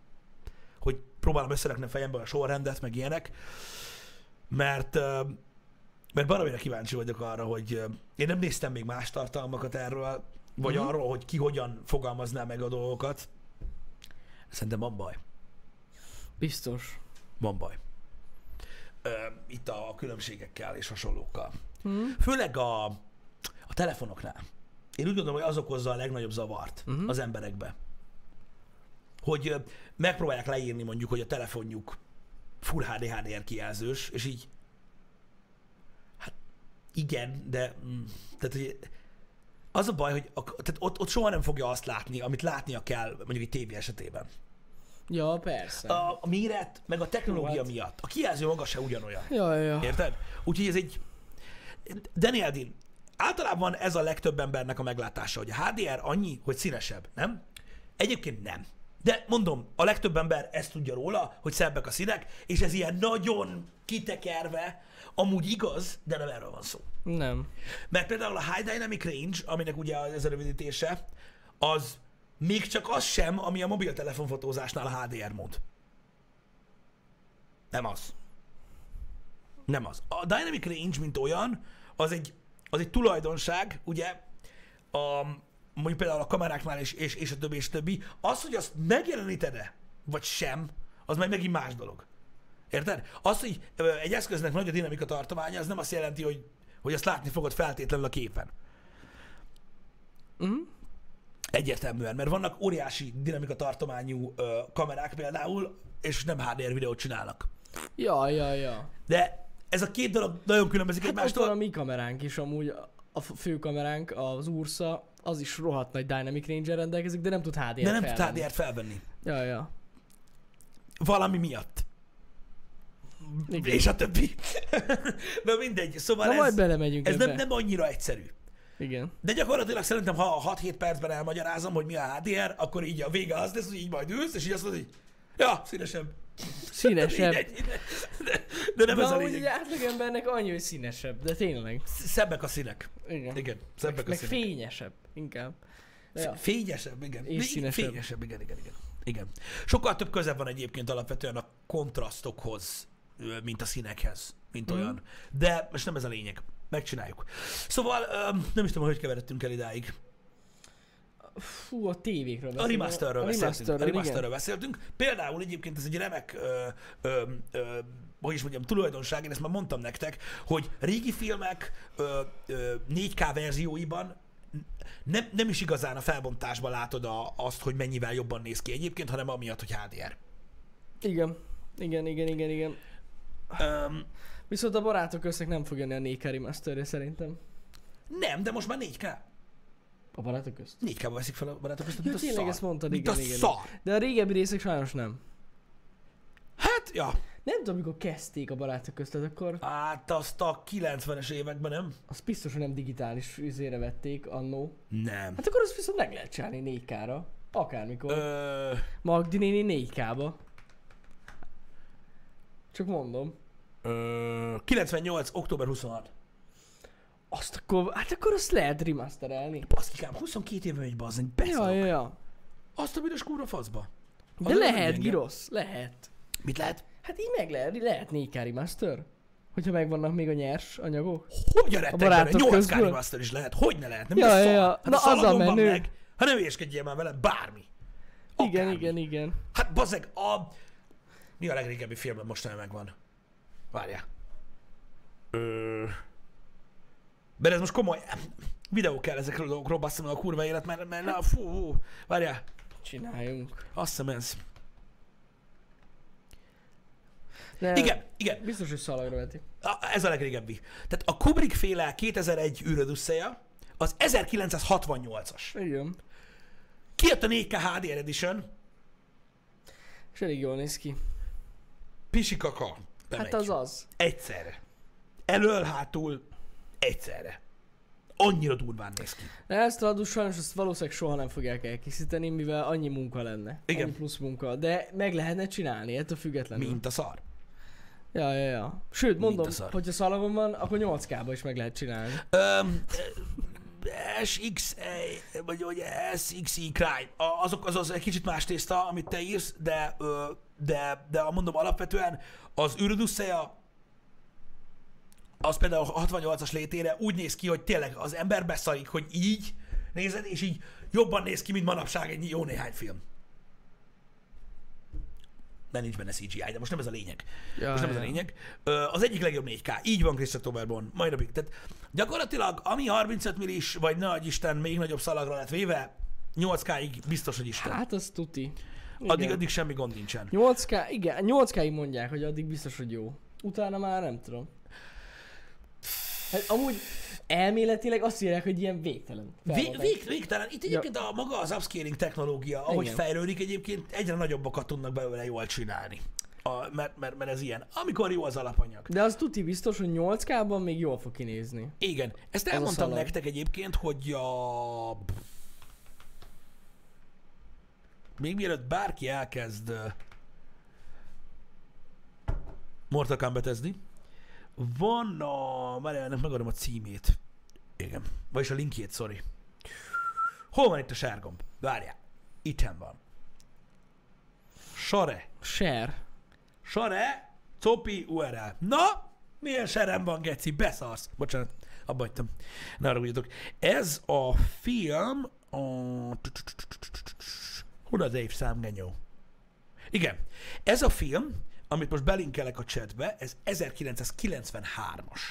hogy próbálom összerakni a fejembe a sorrendet, meg ilyenek, mert, mert baromira kíváncsi vagyok arra, hogy én nem néztem még más tartalmakat erről, vagy Mhm. arról, hogy ki hogyan fogalmazná meg a dolgokat. Szerintem van baj. Biztos. Van baj. Ö, itt a különbségekkel és hasonlókkal. Hm? Főleg a, a telefonoknál. Én úgy gondolom, hogy az okozza a legnagyobb zavart Mhm. uh-huh. az emberekbe. Hogy megpróbálják leírni mondjuk, hogy a telefonjuk Full HD HDR kijelzős, és így hát igen, de mm, tehát, hogy az a baj, hogy a, tehát ott, ott soha nem fogja azt látni, amit látnia kell mondjuk egy tévé esetében. Ja, persze. A, a méret, meg a technológia Jó, hát. miatt. A kijelző maga se ugyanolyan. Ja, ja. Érted? Úgyhogy ez egy... Daniel Dean, általában ez a legtöbb embernek a meglátása, hogy a HDR annyi, hogy színesebb, nem? Egyébként nem. De mondom, a legtöbb ember ezt tudja róla, hogy szebbek a színek, és ez ilyen nagyon kitekerve, amúgy igaz, de nem erről van szó. Nem. Mert például a High Dynamic Range, aminek ugye ez a rövidítése, az még csak az sem, ami a mobiltelefonfotózásnál a HDR mód. Nem az. Nem az. A Dynamic Range, mint olyan, az egy, az egy tulajdonság, ugye, a, mondjuk például a kameráknál és, és, és a többi, és a többi. Az, hogy azt megjeleníted-e, vagy sem, az meg megint más dolog. Érted? Az, hogy egy eszköznek nagy a dinamika tartománya, az nem azt jelenti, hogy, hogy azt látni fogod feltétlenül a képen. Mhm. Egyértelműen, mert vannak óriási dinamika tartományú ö, kamerák például, és nem HDR videót csinálnak. Ja, ja, ja. De ez a két dolog nagyon különbözik Hát egymástól. van a mi kameránk is amúgy, a fő kameránk, az Ursa, az is rohadt nagy Dynamic range rendelkezik, de nem tud HDR de nem tud felvenni. HDR-t felvenni. Ja, ja. Valami miatt. Igen. És a többi. Na mindegy. Szóval Na ez, majd belemegyünk ez ebbe. nem, nem annyira egyszerű. Igen. De gyakorlatilag szerintem, ha a 6-7 percben elmagyarázom, hogy mi a HDR, akkor így a vége az lesz, hogy így majd ülsz, és így azt mondod, hogy ja, színesebb. Színesebb. Így, így, de, de nem De ez a lényeg. átlagembernek annyi, hogy színesebb, de tényleg. Szebbek a színek. Igen. Igen, szebbek a Meg színek. fényesebb, inkább. De ja. Fényesebb, igen. És De- színesebb. Fényesebb, igen, igen, igen. Igen. Sokkal több köze van egyébként alapvetően a kontrasztokhoz, mint a színekhez, mint Mhm. olyan. De most nem ez a lényeg. megcsináljuk. Szóval nem is tudom, hogy keveredtünk el idáig. Fú, a tévékről A beszélünk. remasterről a beszéltünk. A remasterről, remasterről beszéltünk. Például egyébként ez egy remek, ö, ö, ö, hogy is mondjam, tulajdonság, én ezt már mondtam nektek, hogy régi filmek ö, ö, 4K verzióiban nem, nem is igazán a felbontásban látod a, azt, hogy mennyivel jobban néz ki egyébként, hanem amiatt, hogy HDR. Igen. Igen, igen, igen, igen. Öm, Viszont a barátok köztek nem fog jönni a 4K remasterre szerintem. nem, de most már 4K. A barátok közt. 4K-ba veszik fel a barátok között, Ja, mint a tényleg szar. ezt mondtad, mint igen, a igen. szar. De a régebbi részek sajnos nem. Hát, ja. Nem tudom, mikor kezdték a barátok köztet, akkor Hát azt a 90-es években nem? az biztos, hogy nem digitális üzére vették annó. Nem. Hát akkor azt viszont meg lehet csinálni 4K-ra. Akármikor. Ö, Magdi néni 4K-ba. Csak mondom. ö, 98. október 26. Azt akkor, hát akkor azt lehet remasterelni. Baszkikám, 22 éve megy bazdmeg, Ja, beszok. ja, ja. Azt a büdös kurva faszba. De Az nem lehet. Girosz, lehet. Mit lehet? Hát így meg lehet, lehet 4K remaster. Hogyha megvannak még a nyers anyagok. Hogy a rettegben? barátok 8 közből? remaster is lehet. Hogy ne lehet? Nem Ja, ja, ja, ja. Hát Na, a az a menő. meg. Ha nem hülyeskedjél már vele, bármi. Igen, Akármi. igen, igen. Hát bazeg, a... Mi a legrégebbi filmben mostanában megvan? Várjál. Ö... Mert ez most komoly videó kell ezekről a dolgokról, basszom a kurva élet, mert, mert na, fú, fú, várjál, Csináljunk. azt hiszem ez. De Igen, igen, Biztos, hogy szalagra veti. a, ez a legrégebbi. Tehát a Kubrick féle 2001 űrödüsszeja, az 1968-as. Igen. Kijött a 4K HDR Edition, És elég jól néz ki. pisi kaka. Bemegy. Hát az az. Egyszerre. Elől, hátul, egyszerre. Annyira durván néz ki. De ezt adus sajnos azt valószínűleg soha nem fogják elkészíteni, mivel annyi munka lenne. Igen. Annyi plusz munka. De meg lehetne csinálni, ettől függetlenül. Mint a szar. Ja, ja, ja. Sőt, mondom, szar. hogyha szalagon van, akkor 8K-ba is meg lehet csinálni. Öm, SX, vagy hogy SXI Crime, azok az, az egy kicsit más tészta, amit te írsz, de, ö, de, de mondom alapvetően az űrödüsszeja az például a 68-as létére úgy néz ki, hogy tényleg az ember beszarik, hogy így nézed, és így jobban néz ki, mint manapság egy jó néhány film. De nincs benne CGI, de most nem ez a lényeg. Ja, Most nem ez a ja. lényeg. Az egyik legjobb 4K. Így van Christopher Bond. Mai napig. Tehát gyakorlatilag, ami 35 millis, vagy nagy Isten még nagyobb szalagra lett véve, 8K-ig biztos, hogy Isten. Hát az tuti. addig, addig semmi gond nincsen. 8K, igen, 8K-ig mondják, hogy addig biztos, hogy jó. Utána már nem tudom. Hát amúgy elméletileg azt írják, hogy ilyen végtelen. Vég, felbontás. vég, végtelen. Itt egyébként a maga az upscaling technológia, ahogy Igen. fejlődik, egyébként egyre nagyobbakat tudnak belőle jól csinálni. A, mert, mert, mert ez ilyen. Amikor jó az alapanyag. De az tuti biztos, hogy 8K-ban még jól fog kinézni. Igen. Ezt a elmondtam szalag. nektek egyébként, hogy a... Még mielőtt bárki elkezd Mortal Kombat-ezni, van a... Várjál, ennek megadom a címét. Igen. Vagyis a linkjét, sorry. Hol van itt a sárgomb? Várjál. Itten van. Sare. Share. Sare, Copi, URL. Na, milyen serem van, Geci? Beszarsz. Bocsánat, abba hagytam. Ne haragudjatok. Ez a film a... Hol az évszám, genyó? Igen. Ez a film, amit most belinkelek a chatbe, ez 1993-as.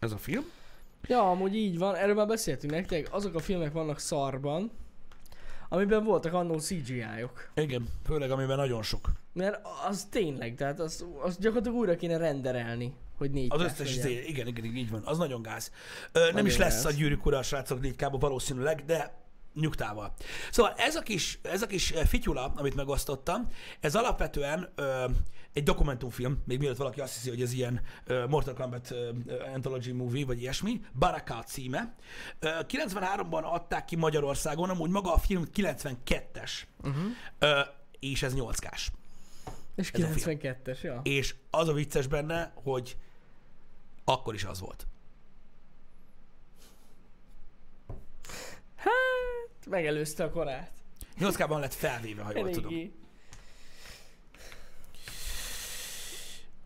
Ez a film. Ja, amúgy így van, erről már beszéltünk nektek, azok a filmek vannak szarban, amiben voltak annó CGI-ok. Igen, főleg amiben nagyon sok. Mert az tényleg, tehát az, az gyakorlatilag újra kéne renderelni, hogy négy Az összes, legyen. izé, igen, igen, igen, így van. Az nagyon gáz. Ö, nem is lesz gáz. a gyűrűk ura a srácok 4 valószínűleg, de nyugtával. Szóval ez a kis, ez a kis eh, fityula, amit megosztottam, ez alapvetően ö, egy dokumentumfilm, még mielőtt valaki azt hiszi, hogy ez ilyen ö, Mortal Kombat ö, Anthology Movie, vagy ilyesmi, Baraka címe. Ö, 93-ban adták ki Magyarországon, amúgy maga a film 92-es, Uh-huh. ö, és ez 8K-s. És Ez a film. 92-es, ja. És az a vicces benne, hogy akkor is az volt. Hát, megelőzte a korát. 8K-ban lett felvéve, ha jól tudom.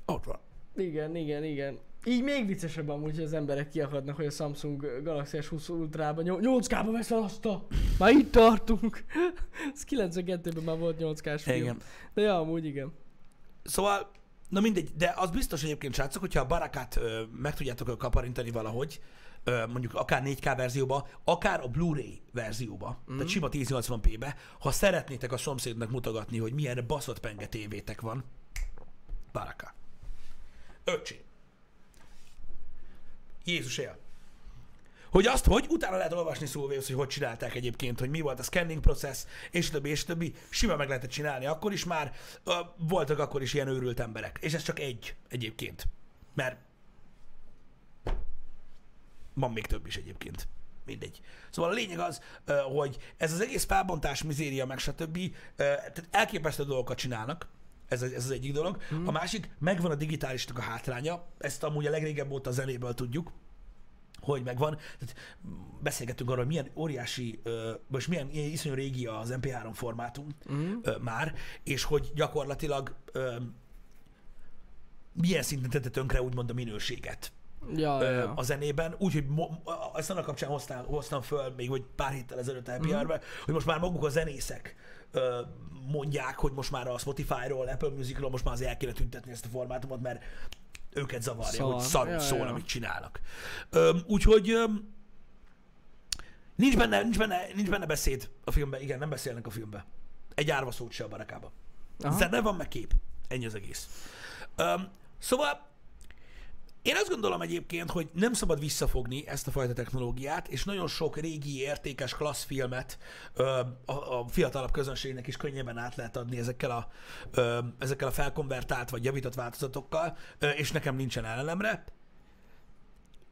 Ott van. Igen, igen, igen. Így még viccesebb amúgy, hogy az emberek kiakadnak, hogy a Samsung Galaxy S20 Ultra-ban 8K-ba veszel azt a... Már itt tartunk. Ez 92-ben már volt 8K-s film. Igen. De ja, amúgy igen. Szóval, na mindegy, de az biztos egyébként, srácok, hogyha a barakát ö, meg tudjátok kaparintani valahogy, mondjuk akár 4K verzióba, akár a Blu-ray verzióba, mm. tehát sima 1080p-be, ha szeretnétek a szomszédnak mutogatni, hogy milyen baszott penge tévétek van, baraka. Öcsém. Jézus él. Hogy azt, hogy utána lehet olvasni szóvész, hogy hogy csinálták egyébként, hogy mi volt a scanning process, és többi, és többi. Simán meg lehetett csinálni. Akkor is már uh, voltak akkor is ilyen őrült emberek. És ez csak egy egyébként. Mert van még több is egyébként. Mindegy. Szóval a lényeg az, hogy ez az egész felbontás, mizéria, meg stb. Tehát elképesztő dolgokat csinálnak. Ez, ez az egyik dolog. Mm. A másik, megvan a digitálisnak a hátránya. Ezt amúgy a legrégebb óta a zenéből tudjuk hogy megvan. Tehát beszélgettünk arról, hogy milyen óriási, most milyen ilyen iszonyú régi az MP3 formátum ö, már, és hogy gyakorlatilag milyen szinten tette tönkre úgymond a minőséget Ja, ö, ja. a zenében, úgyhogy ezt annak kapcsán hoztam, hoztam föl még hogy pár héttel ezelőtt LPR-be, Mhm. hogy most már maguk a zenészek ö, mondják, hogy most már a Spotify-ról, Apple Music-ról most már azért el kéne tüntetni ezt a formátumot, mert őket zavarja, Szar. hogy szarul Ja, szól, ja. amit csinálnak. Öm, úgyhogy öm, nincs, benne, nincs, benne, nincs benne beszéd a filmben, igen, nem beszélnek a filmben. Egy árva szót se a barakába. Aha. Zene van, meg kép. Ennyi az egész. Öm, szóval én azt gondolom egyébként, hogy nem szabad visszafogni ezt a fajta technológiát, és nagyon sok régi, értékes klassz filmet ö, a, a fiatalabb közönségnek is könnyebben át lehet adni ezekkel a, ö, ezekkel a felkonvertált vagy javított változatokkal, ö, és nekem nincsen ellenemre.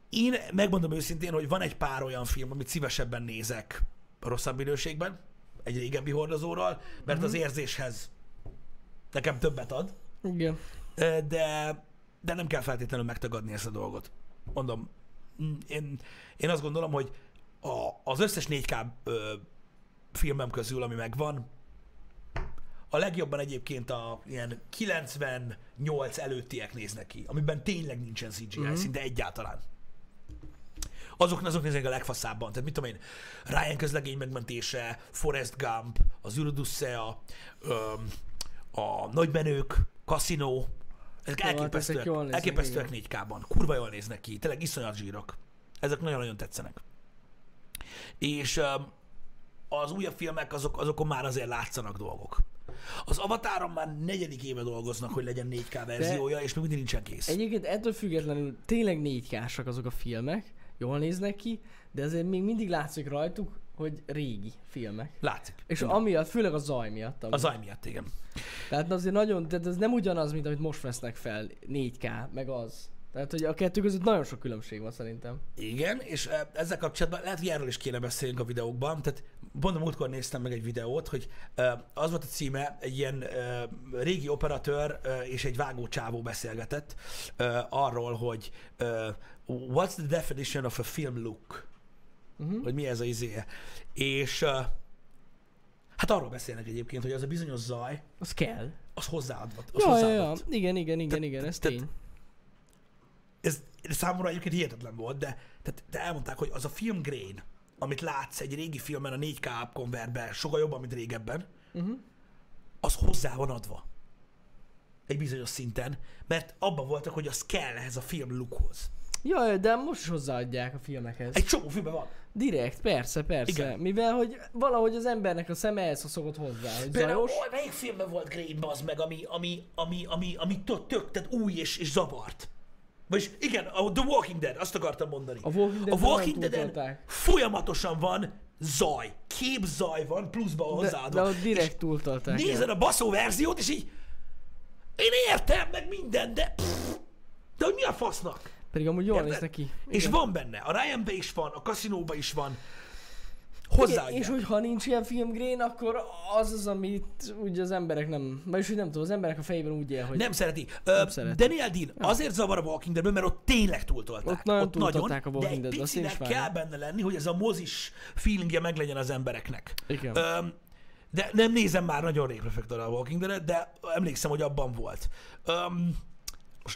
Én megmondom őszintén, hogy van egy pár olyan film, amit szívesebben nézek rosszabb minőségben, egy régebbi hordozóról, mert az érzéshez nekem többet ad, Igen. De, de nem kell feltétlenül megtagadni ezt a dolgot. Mondom, mm, én, én azt gondolom, hogy a, az összes 4K ö, filmem közül, ami megvan, a legjobban egyébként a ilyen 98 előttiek néznek ki, amiben tényleg nincsen CGI, mm-hmm. szinte egyáltalán. Azok, azok néznek a legfaszábban. Tehát mit tudom én, Ryan közlegény megmentése, Forrest Gump, az Ürdusszea, a Nagybenők, Casino, ezek Jó, hát elképesztőek, jól néznek, elképesztőek 4K-ban. Kurva jól néznek ki, tényleg iszonyat zsírok. Ezek nagyon-nagyon tetszenek. És öm, az újabb filmek, azok, azokon már azért látszanak dolgok. Az Avatáron már negyedik éve dolgoznak, hogy legyen 4K verziója, és még mindig nincsen kész. Egyébként ettől függetlenül tényleg 4 k azok a filmek, jól néznek ki, de azért még mindig látszik rajtuk, hogy régi filmek. Látszik. És Igen. amiatt, főleg a zaj miatt. A amúgy. zaj miatt, igen. Tehát azért nagyon, tehát ez nem ugyanaz, mint amit most vesznek fel 4K, meg az. Tehát, hogy a kettő között nagyon sok különbség van szerintem. Igen, és eh, ezzel kapcsolatban lehet, hogy erről is kéne beszélnünk a videókban. Tehát a múltkor néztem meg egy videót, hogy eh, az volt a címe, egy ilyen eh, régi operatőr és egy vágó csávó beszélgetett arról, hogy what's the definition of a film look? Uh-huh. Hogy mi ez a izéje. És hát arról beszélnek egyébként, hogy az a bizonyos zaj, Az kell. az hozzáadott. Az Ja, ja, ja. hozzáadott. Igen, igen, igen, igen, ez tény. ez számomra egyébként hihetetlen volt, de, tehát, de elmondták, hogy az a film grain, amit látsz egy régi filmen a 4K upconvertben, sokkal jobban, mint régebben, Uh-huh. az hozzá van adva. Egy bizonyos szinten, mert abban voltak, hogy az kell ehhez a film lookhoz. Ja, de most is hozzáadják a filmekhez. Egy csomó filmben van. Direkt, persze, persze. Igen. Mivel, hogy valahogy az embernek a szeme ehhez szokott hozzá, hogy Például, zajos. ó, melyik filmben volt grain az meg, ami, ami, ami, ami, ami tök, tök, tehát új és, és zavart? Vagyis igen, a The Walking Dead, azt akartam mondani. A Walking a Dead-ben Walking Dead-en folyamatosan van zaj, képzaj van, pluszba De, hozzáadva. de ott És direkt túltolták. nézed a baszó verziót, és így én értem, meg minden, de pff, de hogy mi a fasznak? Pedig amúgy jól néz neki. És Igen. van benne, a Ryan-be is van, a kaszinóba is van. Igen, Hozzáadják. és hogyha nincs ilyen filmgrén, akkor az az, amit úgy az emberek nem, vagyis hogy nem tudom, az emberek a fejében úgy él, hogy Nem szereti. Ö, szereti. Daniel Dean azért zavar a Walking Deadben, mert ott tényleg túltolták. Ott nagyon túltolták a Walking de egy picinek kell benne lenni, hogy ez a mozis feelingje meglegyen az embereknek. Igen. Ö, de nem nézem már nagyon rég Prefector a Walking Dead-et, de emlékszem, hogy abban volt. Öm,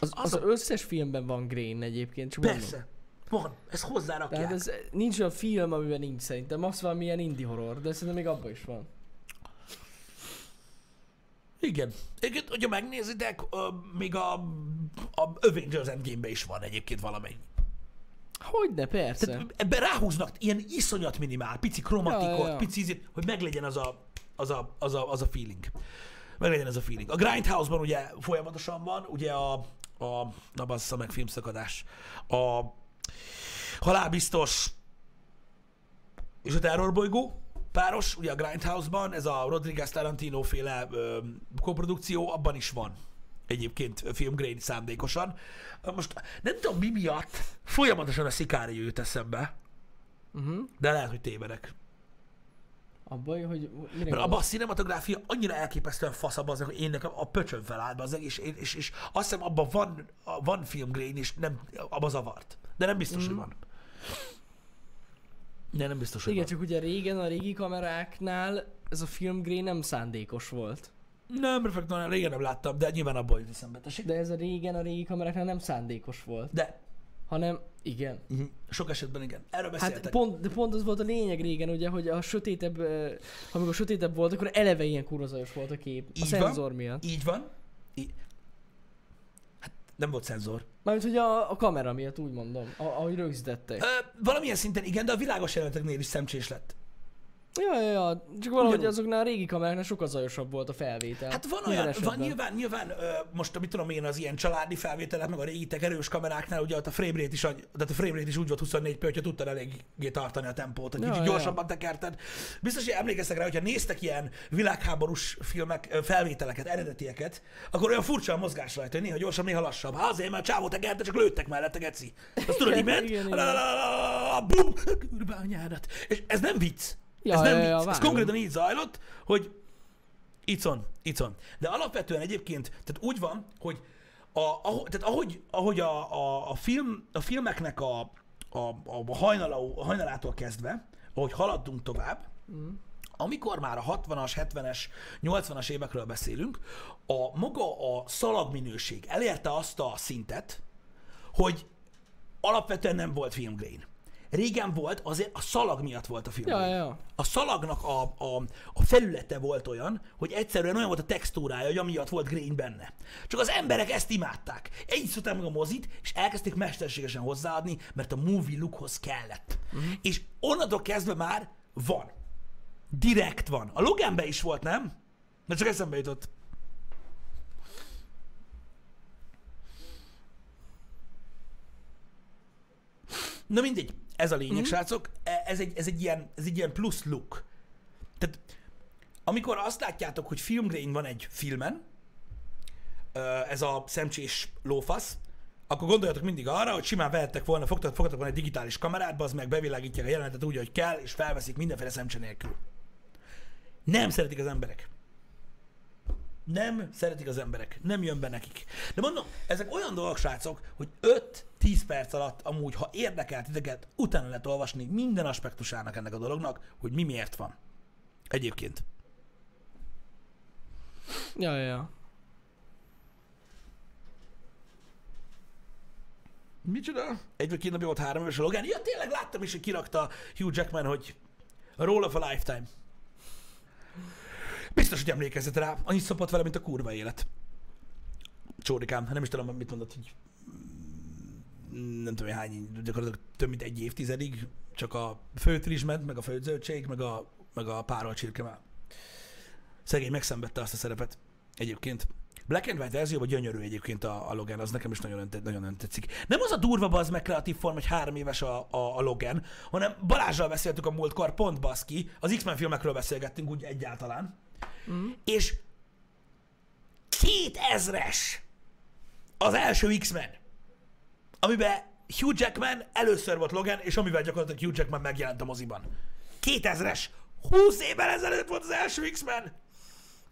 Most Az, az, a- összes filmben van Grain egyébként, csak mondom. Persze. Van, ezt hozzárakják. Tehát ez, nincs olyan film, amiben nincs szerintem. Az valamilyen indie horror, de szerintem még abban is van. Igen. Egyébként, hogyha megnézitek, ö, még a, a Avengers Endgame-be is van egyébként valamennyi. Hogyne, persze. Tehát ebben ráhúznak ilyen iszonyat minimál, pici kromatikot, ja, ja. pici ízét, hogy meglegyen az a, az a, az a, az a feeling. Meglegyen ez a feeling. A Grindhouse-ban ugye folyamatosan van, ugye a, a na bassza meg filmszakadás, a halálbiztos és a terrorbolygó páros, ugye a Grindhouse-ban, ez a Rodriguez Tarantino féle ö, koprodukció, abban is van egyébként filmgrain szándékosan. Most nem tudom mi miatt, folyamatosan a Szikári jut eszembe, Uh-huh. de lehet, hogy tévedek. A baj, hogy Mert abban a cinematográfia annyira elképesztően faszabb az, hogy én nekem a pöcsön feláll az és, és, és, és azt hiszem abban van, van filmgrain, és nem, abban zavart. De nem biztos, hogy van. De nem biztos, hogy Igen, van. csak ugye régen a régi kameráknál ez a film Grain nem szándékos volt. Nem, reflektorán régen nem láttam, de nyilván abból jut eszembe. De ez a régen a régi kameráknál nem szándékos volt. De Hanem, igen. uh-huh. sok esetben igen. Erről beszéltek. Hát pont, de pont az volt a lényeg régen, ugye, hogy a sötétebb, ö, amikor sötétebb volt, akkor eleve ilyen kurva zajos volt a kép. A Így van. szenzor miatt. Így van. Í- hát nem volt szenzor. Mármint, hogy a, a kamera miatt úgy mondom, a, ahogy rögzítettek. Ö, valamilyen szinten igen, de a világos jeleneteknél is szemcsés lett. Ja, ja, ja, csak valahogy Ugyanúgy. azoknál a régi kameráknál sokkal zajosabb volt a felvétel. Hát van olyan, van esetben. nyilván, nyilván ö, most mit tudom én, az ilyen családi felvételek, meg a régi erős kameráknál, ugye ott a frame rate is, tehát a frame rate is úgy volt 24 p hogyha tudtad eléggé tartani a tempót, hogy Ja, kicsit ja. gyorsabban tekerted. Biztos, hogy emlékeztek rá, hogyha néztek ilyen világháborús filmek, felvételeket, eredetieket, akkor olyan furcsa a mozgás rajta, hogy néha gyorsabb, néha lassabb. Hát azért, mert csávó tekerte, csak lőttek mellette, geci. Azt tudod, így ment, bum. És ez nem vicc. Ja, ez nem ja, vicc. ja, ez konkrétan így zajlott, hogy Icon, icon. De alapvetően egyébként, tehát úgy van, hogy a, ahogy, tehát ahogy, ahogy a, a, a, film, a filmeknek a, a, a, hajnala, a hajnalától kezdve, ahogy haladtunk tovább, Mm. amikor már a 60-as, 70-es, 80-as évekről beszélünk, a maga a szalagminőség elérte azt a szintet, hogy alapvetően nem volt filmgrain. Régen volt, azért a szalag miatt volt a film. Ja, ja. A szalagnak a, a, a felülete volt olyan, hogy egyszerűen olyan volt a textúrája, hogy amiatt volt grain benne. Csak az emberek ezt imádták. Így szokták meg a mozit, és elkezdték mesterségesen hozzáadni, mert a movie lookhoz kellett. Uh-huh. És onnantól kezdve már van. Direkt van. A Loganben is volt, nem? Mert csak eszembe jutott. Na mindegy, ez a lényeg, mm. srácok. E- Ez egy, ez, egy ilyen, ez egy ilyen plusz look. Tehát amikor azt látjátok, hogy filmgrain van egy filmen, ez a szemcsés lófasz, akkor gondoljatok mindig arra, hogy simán vehettek volna, fogtak, fogtak volna egy digitális kamerát, az meg bevilágítják a jelenetet úgy, hogy kell, és felveszik mindenféle szemcse nélkül. Nem szeretik az emberek. Nem szeretik az emberek. Nem jön be nekik. De mondom, ezek olyan dolgok, srácok, hogy 5-10 perc alatt amúgy, ha érdekel titeket, utána lehet olvasni minden aspektusának ennek a dolognak, hogy mi miért van. Egyébként. Ja, ja, ja. Micsoda? Egy vagy két napja volt három éves a Logan. Ja, tényleg láttam is, hogy kirakta Hugh Jackman, hogy a Roll of a Lifetime. Biztos, hogy emlékezett rá. Annyit szopott vele, mint a kurva élet. Csórikám, nem is tudom, mit mondott, hogy nem tudom, hány, gyakorlatilag több mint egy évtizedig, csak a főtrizs ment, meg a főzöldség, meg a, meg a párolt csirkemál. Szegény megszenvedte azt a szerepet egyébként. Black and White verzióban gyönyörű egyébként a, a Logan, az nekem is nagyon, ön- nagyon ön tetszik. Nem az a durva az meg kreatív form, hogy három éves a, a, a Logan, hanem Balázsral beszéltük a múltkor, pont baszki, az X-Men filmekről beszélgettünk úgy egyáltalán, Mm. és 2000-es az első X-Men, amiben Hugh Jackman először volt Logan, és amivel gyakorlatilag Hugh Jackman megjelent a moziban. 2000-es! 20 évvel ezelőtt volt az első X-Men!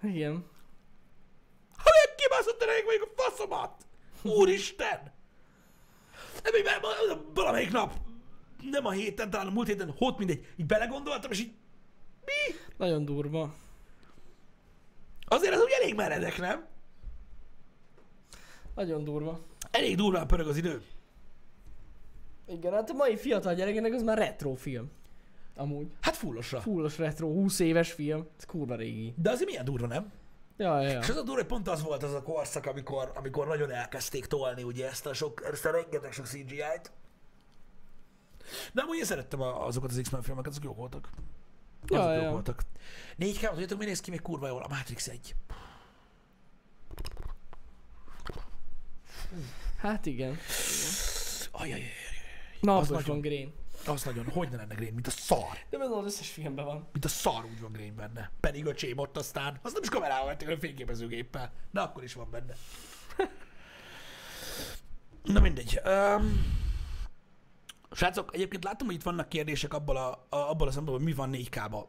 Igen. Ha még kibaszott elég vagyok a faszomat! Úristen! Így, valamelyik nap, nem a héten, talán a múlt héten, hót mindegy, így belegondoltam, és így, mi? Nagyon durva. Azért ez úgy elég meredek, nem? Nagyon durva. Elég durván pörög az idő. Igen, hát a mai fiatal gyerekeknek az már retro film. Amúgy. Hát fullosra. Fullos retro, 20 éves film. Ez kurva régi. De azért milyen durva, nem? Ja, ja, ja. És az a durva, hogy pont az volt az a korszak, amikor, amikor nagyon elkezdték tolni ugye ezt a sok, ezt a rengeteg sok CGI-t. De amúgy én szerettem azokat az X-Men filmeket, azok jók voltak. Azok Ja, ja. voltak. 4K, tudjátok, mi néz ki még kurva jól? A Matrix 1. Hát igen. Ajajaj, Na, Az az nagyon- van Green. az nagyon, hogy ne lenne green, mint a szar. De benne az összes filmben van. Mint a szar úgy van green benne. Pedig a csém ott aztán, azt nem is kamerával vették, hanem fényképezőgéppel. De akkor is van benne. Na mindegy. Um, srácok, egyébként látom, hogy itt vannak kérdések abból a, a, abból a szempontból, hogy mi van 4K-ba.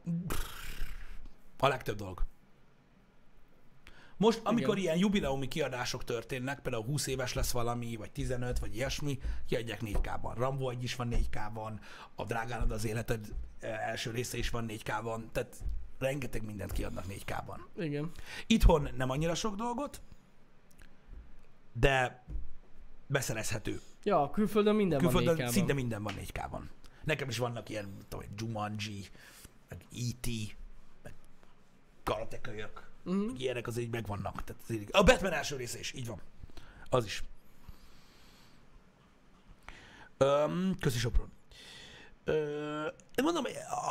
A legtöbb dolog. Most, amikor Igen. ilyen jubileumi kiadások történnek, például 20 éves lesz valami, vagy 15, vagy ilyesmi, kiadják 4K-ban. Rambo 1 is van 4K-ban, a Drágánad az életed eh, első része is van 4K-ban, tehát rengeteg mindent kiadnak 4K-ban. Igen. Itthon nem annyira sok dolgot, de beszerezhető. Ja, külföldön minden Külföldön van 4K-ban. szinte minden van 4K-ban. Nekem is vannak ilyen, tudom, Jumanji, meg E.T., meg Karate kölyök, Mhm. meg ilyenek az így megvannak. Tehát az így, a Batman első része is, így van. Az is. Öm, köszi Sopron. Ö, mondom,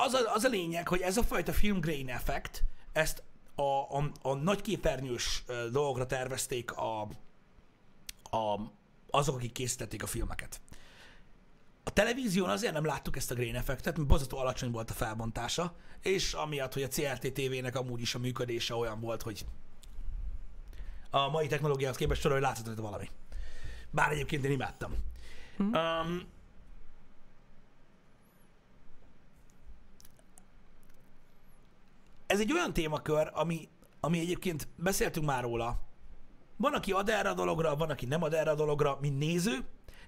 az a, az a lényeg, hogy ez a fajta film grain effekt, ezt a, a, a nagy képernyős dolgokra tervezték a, a, azok, akik készítették a filmeket. A televízión azért nem láttuk ezt a grain effektet, mert bozató alacsony volt a felbontása, és amiatt, hogy a CRT TV-nek amúgy is a működése olyan volt, hogy a mai technológiához képest sorol, hogy látszott rajta valami. Bár egyébként én imádtam. Um, ez egy olyan témakör, ami, ami egyébként beszéltünk már róla. Van, aki ad erre a dologra, van, aki nem ad erre a dologra, mint néző,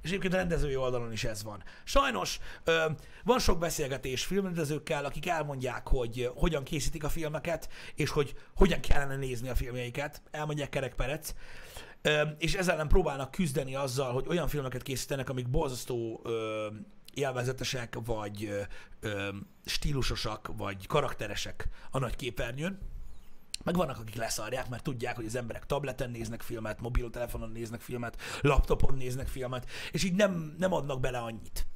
és egyébként a rendezői oldalon is ez van. Sajnos ö, van sok beszélgetés filmrendezőkkel, akik elmondják, hogy hogyan készítik a filmeket, és hogy hogyan kellene nézni a filmjeiket. Elmondják Kerek Perec. Ö, és ezzel ellen próbálnak küzdeni azzal, hogy olyan filmeket készítenek, amik borzasztó ö, élvezetesek, vagy ö, stílusosak, vagy karakteresek a nagy képernyőn. Meg vannak, akik leszarják, mert tudják, hogy az emberek tableten néznek filmet, mobiltelefonon néznek filmet, laptopon néznek filmet, és így nem, nem adnak bele annyit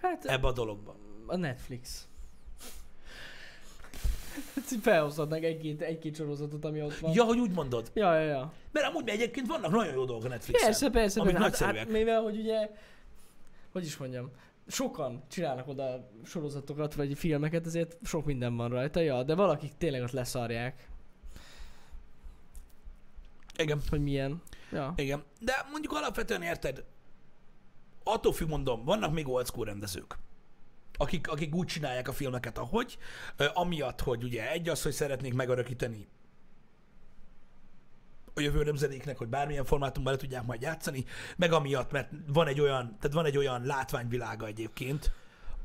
Hát ebbe a dologba. a Netflix. Felhozhatnak egy-két, egy-két sorozatot, ami ott van. Ja, hogy úgy mondod. ja, ja. ja. Mert amúgy egyébként vannak nagyon jó dolgok a Netflixen. Persze, persze, amik persze. Hát, hát, mivel, hogy ugye, hogy is mondjam, sokan csinálnak oda sorozatokat, vagy filmeket, ezért sok minden van rajta, ja, de valakik tényleg ott leszarják, Igen, hogy milyen. Ja. igen. De mondjuk alapvetően érted, attól függ mondom, vannak még old school rendezők. Akik, akik úgy csinálják a filmeket, ahogy, amiatt, hogy ugye egy az, hogy szeretnék megörökíteni a jövő nemzedéknek, hogy bármilyen formátumban le tudják majd játszani, meg amiatt, mert van egy olyan, tehát van egy olyan látványvilága egyébként,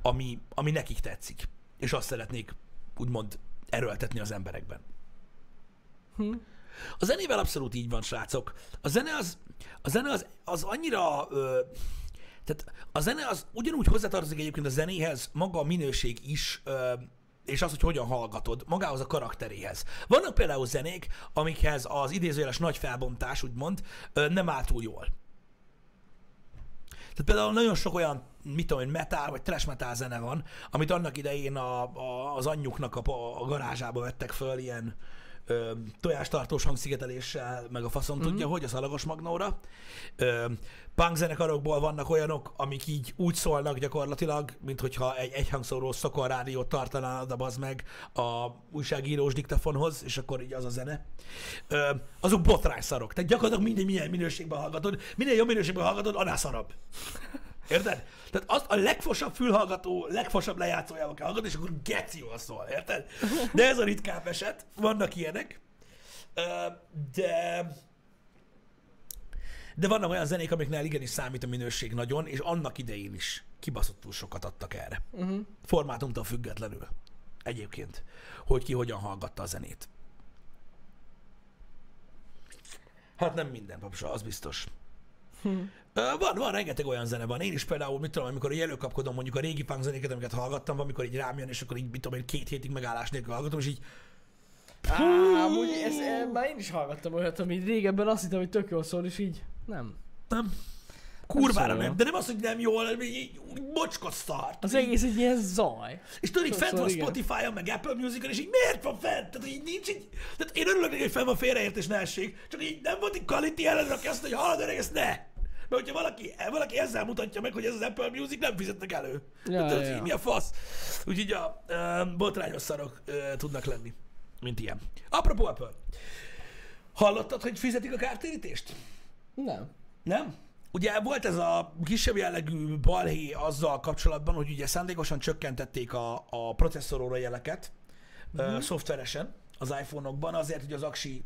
ami, ami nekik tetszik, és azt szeretnék úgymond erőltetni az emberekben. Hm. A zenével abszolút így van, srácok. A zene az, a zene az, az annyira... Ö, tehát a zene az ugyanúgy hozzátartozik egyébként a zenéhez, maga a minőség is, ö, és az, hogy hogyan hallgatod, magához a karakteréhez. Vannak például zenék, amikhez az idézőjeles nagy felbontás, úgymond, ö, nem áll túl jól. Tehát például nagyon sok olyan, mit tudom én, metal vagy trash metal zene van, amit annak idején a, a, az anyjuknak a, a garázsába vettek föl ilyen ö, tojástartós hangszigeteléssel, meg a faszom mm-hmm. tudja, hogy a szalagos magnóra. Ö, punk zenekarokból vannak olyanok, amik így úgy szólnak gyakorlatilag, mint hogyha egy egyhangszóró szokor rádiót tartanád a meg a újságírós diktafonhoz, és akkor így az a zene. Ö, azok botrányszarok. Tehát gyakorlatilag mindegy, milyen minőségben hallgatod, minél jobb minőségben hallgatod, annál szarabb. Érted? Tehát azt a legfosabb fülhallgató, legfosabb lejátszójával kell hallgatni, és akkor geci jól szól, érted? De ez a ritkább eset, vannak ilyenek. De de vannak olyan zenék, amiknél igenis számít a minőség nagyon, és annak idején is kibaszottul sokat adtak erre. Uh-huh. Formátumtól függetlenül. Egyébként. Hogy ki hogyan hallgatta a zenét. Hát nem minden, papsa, az biztos. Hm. Van, van, rengeteg olyan zene van. Én is például, mit tudom, amikor így előkapkodom mondjuk a régi punk zenéket, amiket hallgattam, amikor így rám jön, és akkor így, mit tudom, én két hétig megállás nélkül hallgatom, és így Á, amúgy ez, e, már én is hallgattam olyat, ami régebben azt hittem, hogy tök jól szól, és így nem. nem, kurvára nem. De nem az, hogy nem jól, hanem így, mocskot szart. Az egész egy ilyen zaj. És tudod, így fent van. Spotify-on, meg Apple Music-on, és így miért van fent? Tehát így nincs így... Tehát én örülök neki, hogy fenn van félreértés ne essék, csak így nem volt egy quality ellenre, aki azt mondja, hogy hallod öreg, ezt ne! Mert hogyha valaki, valaki ezzel mutatja meg, hogy ez az Apple Music, nem fizetnek elő. Ja, tudod, ja. Mi a fasz? Úgyhogy a ö, botrányos szarok ö, tudnak lenni, mint ilyen. Apropó Apple. Hallottad, hogy fizetik a kártérítést? Nem. Nem? Ugye volt ez a kisebb jellegű balhé azzal kapcsolatban, hogy ugye szándékosan csökkentették a, a processzor jeleket uh-huh. uh, szoftveresen az iPhone-okban azért, hogy az aksi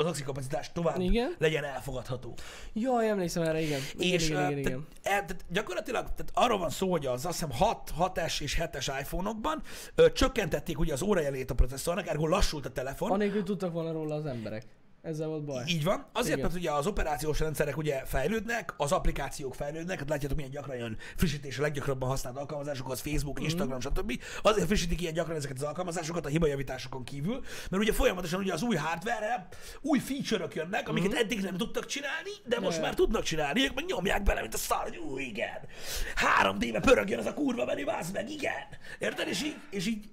az aksi kapacitás tovább Igen. legyen elfogadható. Jaj, emlékszem erre, igen. igen és igen, igen, igen. Tehát, tehát gyakorlatilag tehát arról van szó, hogy az azt hiszem 6, 6S és 7-es iPhone-okban ö, csökkentették ugye az órajelét a processzornak, ergo lassult a telefon, Anélkül tudtak volna róla az emberek. Ezzel volt baj. Így van. Azért, Igen. mert ugye az operációs rendszerek ugye fejlődnek, az applikációk fejlődnek, hát látjátok milyen gyakran jön frissítés a leggyakrabban használt alkalmazások, az Facebook, Instagram, stb. Azért frissítik ilyen gyakran ezeket az alkalmazásokat a hibajavításokon kívül, mert ugye folyamatosan ugye az új hardware új feature-ök jönnek, amiket eddig nem tudtak csinálni, de most Ja. már tudnak csinálni, ők meg nyomják bele, mint a szar, hogy ú, igen. 3D-be pörögjön az a kurva menü, meg, igen. Érted? És így, és így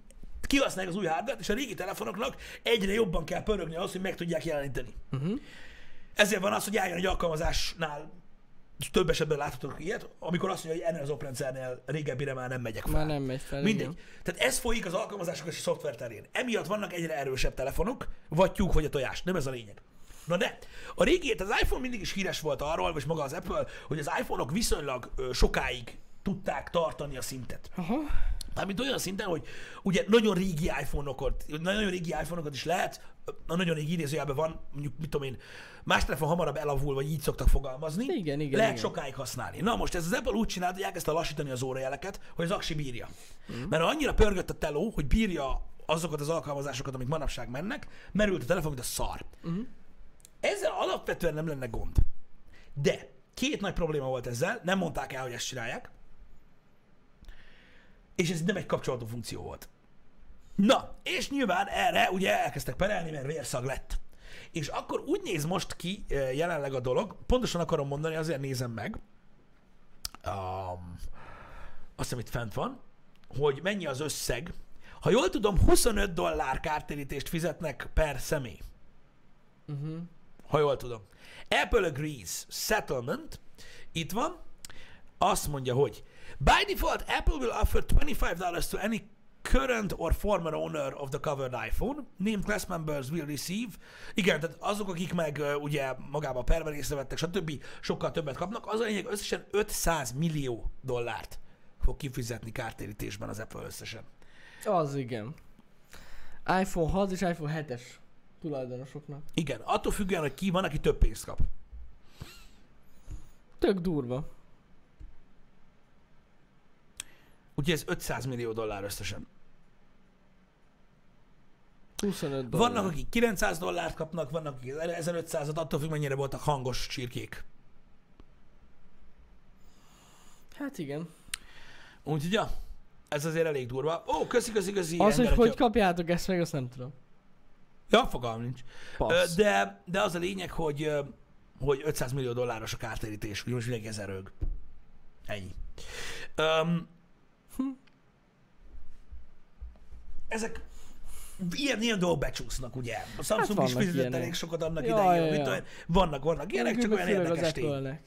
kihasználják az új hardware és a régi telefonoknak egyre jobban kell pörögni ahhoz, hogy meg tudják jeleníteni. Uh-huh. Ezért van az, hogy álljon egy alkalmazásnál több esetben láthatok ilyet, amikor azt mondja, hogy ennél az oprendszernél régebbire már nem megyek fel. Már nem megy fel. Mindegy. igen. Tehát ez folyik az alkalmazások és a szoftver terén. Emiatt vannak egyre erősebb telefonok, vagy tyúk, vagy a tojás. Nem ez a lényeg. Na de, a régi, az iPhone mindig is híres volt arról, vagy maga az Apple, hogy az iPhone-ok viszonylag ö, sokáig tudták tartani a szintet. Aha. Mármint olyan szinten, hogy ugye nagyon régi iPhone-okat, nagyon régi iPhone-okat is lehet, a nagyon régi idézőjelben van, mondjuk mit tudom én, más telefon hamarabb elavul, vagy így szoktak fogalmazni. Igen, igen, Lehet igen. sokáig használni. Na most ez az Apple úgy csinált, hogy elkezdte lassítani az órajeleket, hogy az aksi bírja. Mm. Mert annyira pörgött a teló, hogy bírja azokat az alkalmazásokat, amik manapság mennek, merült a telefon, mint a szar. Mhm. Ezzel alapvetően nem lenne gond. De két nagy probléma volt ezzel, nem mondták el, hogy ezt csinálják, és ez nem egy kapcsolódó funkció volt. Na, és nyilván erre ugye elkezdtek perelni, mert vérszag lett. És akkor úgy néz most ki eh, jelenleg a dolog, pontosan akarom mondani, azért nézem meg, um, azt hiszem itt fent van, hogy mennyi az összeg. Ha jól tudom, 25 dollár kártérítést fizetnek per személy. Uh-huh. Ha jól tudom. Apple agrees settlement, itt van, azt mondja, hogy by default Apple will offer $25 to any current or former owner of the covered iPhone. Named class members will receive. Igen, tehát azok, akik meg uh, ugye magába a perben észrevettek, stb. sokkal többet kapnak. Az a lényeg, összesen 500 millió dollárt fog kifizetni kártérítésben az Apple összesen. Az igen. iPhone 6 és iPhone 7-es tulajdonosoknak. Igen, attól függően, hogy ki van, aki több pénzt kap. Tök durva. Úgyhogy ez 500 millió dollár összesen. 25 dollár. Vannak, akik 900 dollárt kapnak, vannak, akik 1500-at, attól függ, mennyire voltak hangos csirkék. Hát igen. Úgyhogy, ja, ez azért elég durva. Ó, köszi, köszi, köszi. Az, hogy hogy kapjátok ezt meg, azt nem tudom. Ja, fogalm nincs. Passz. De, de az a lényeg, hogy, hogy 500 millió dolláros a kártérítés, úgyhogy most mindenki ezer rög. Ennyi. Um, ezek ilyen, ilyen dolgok becsúsznak, ugye? A Samsung Hát is fizetett ilyenek. elég sokat annak Ja, idején. ja, ja. én. Vannak, vannak ilyenek, csak olyan érdekes tény.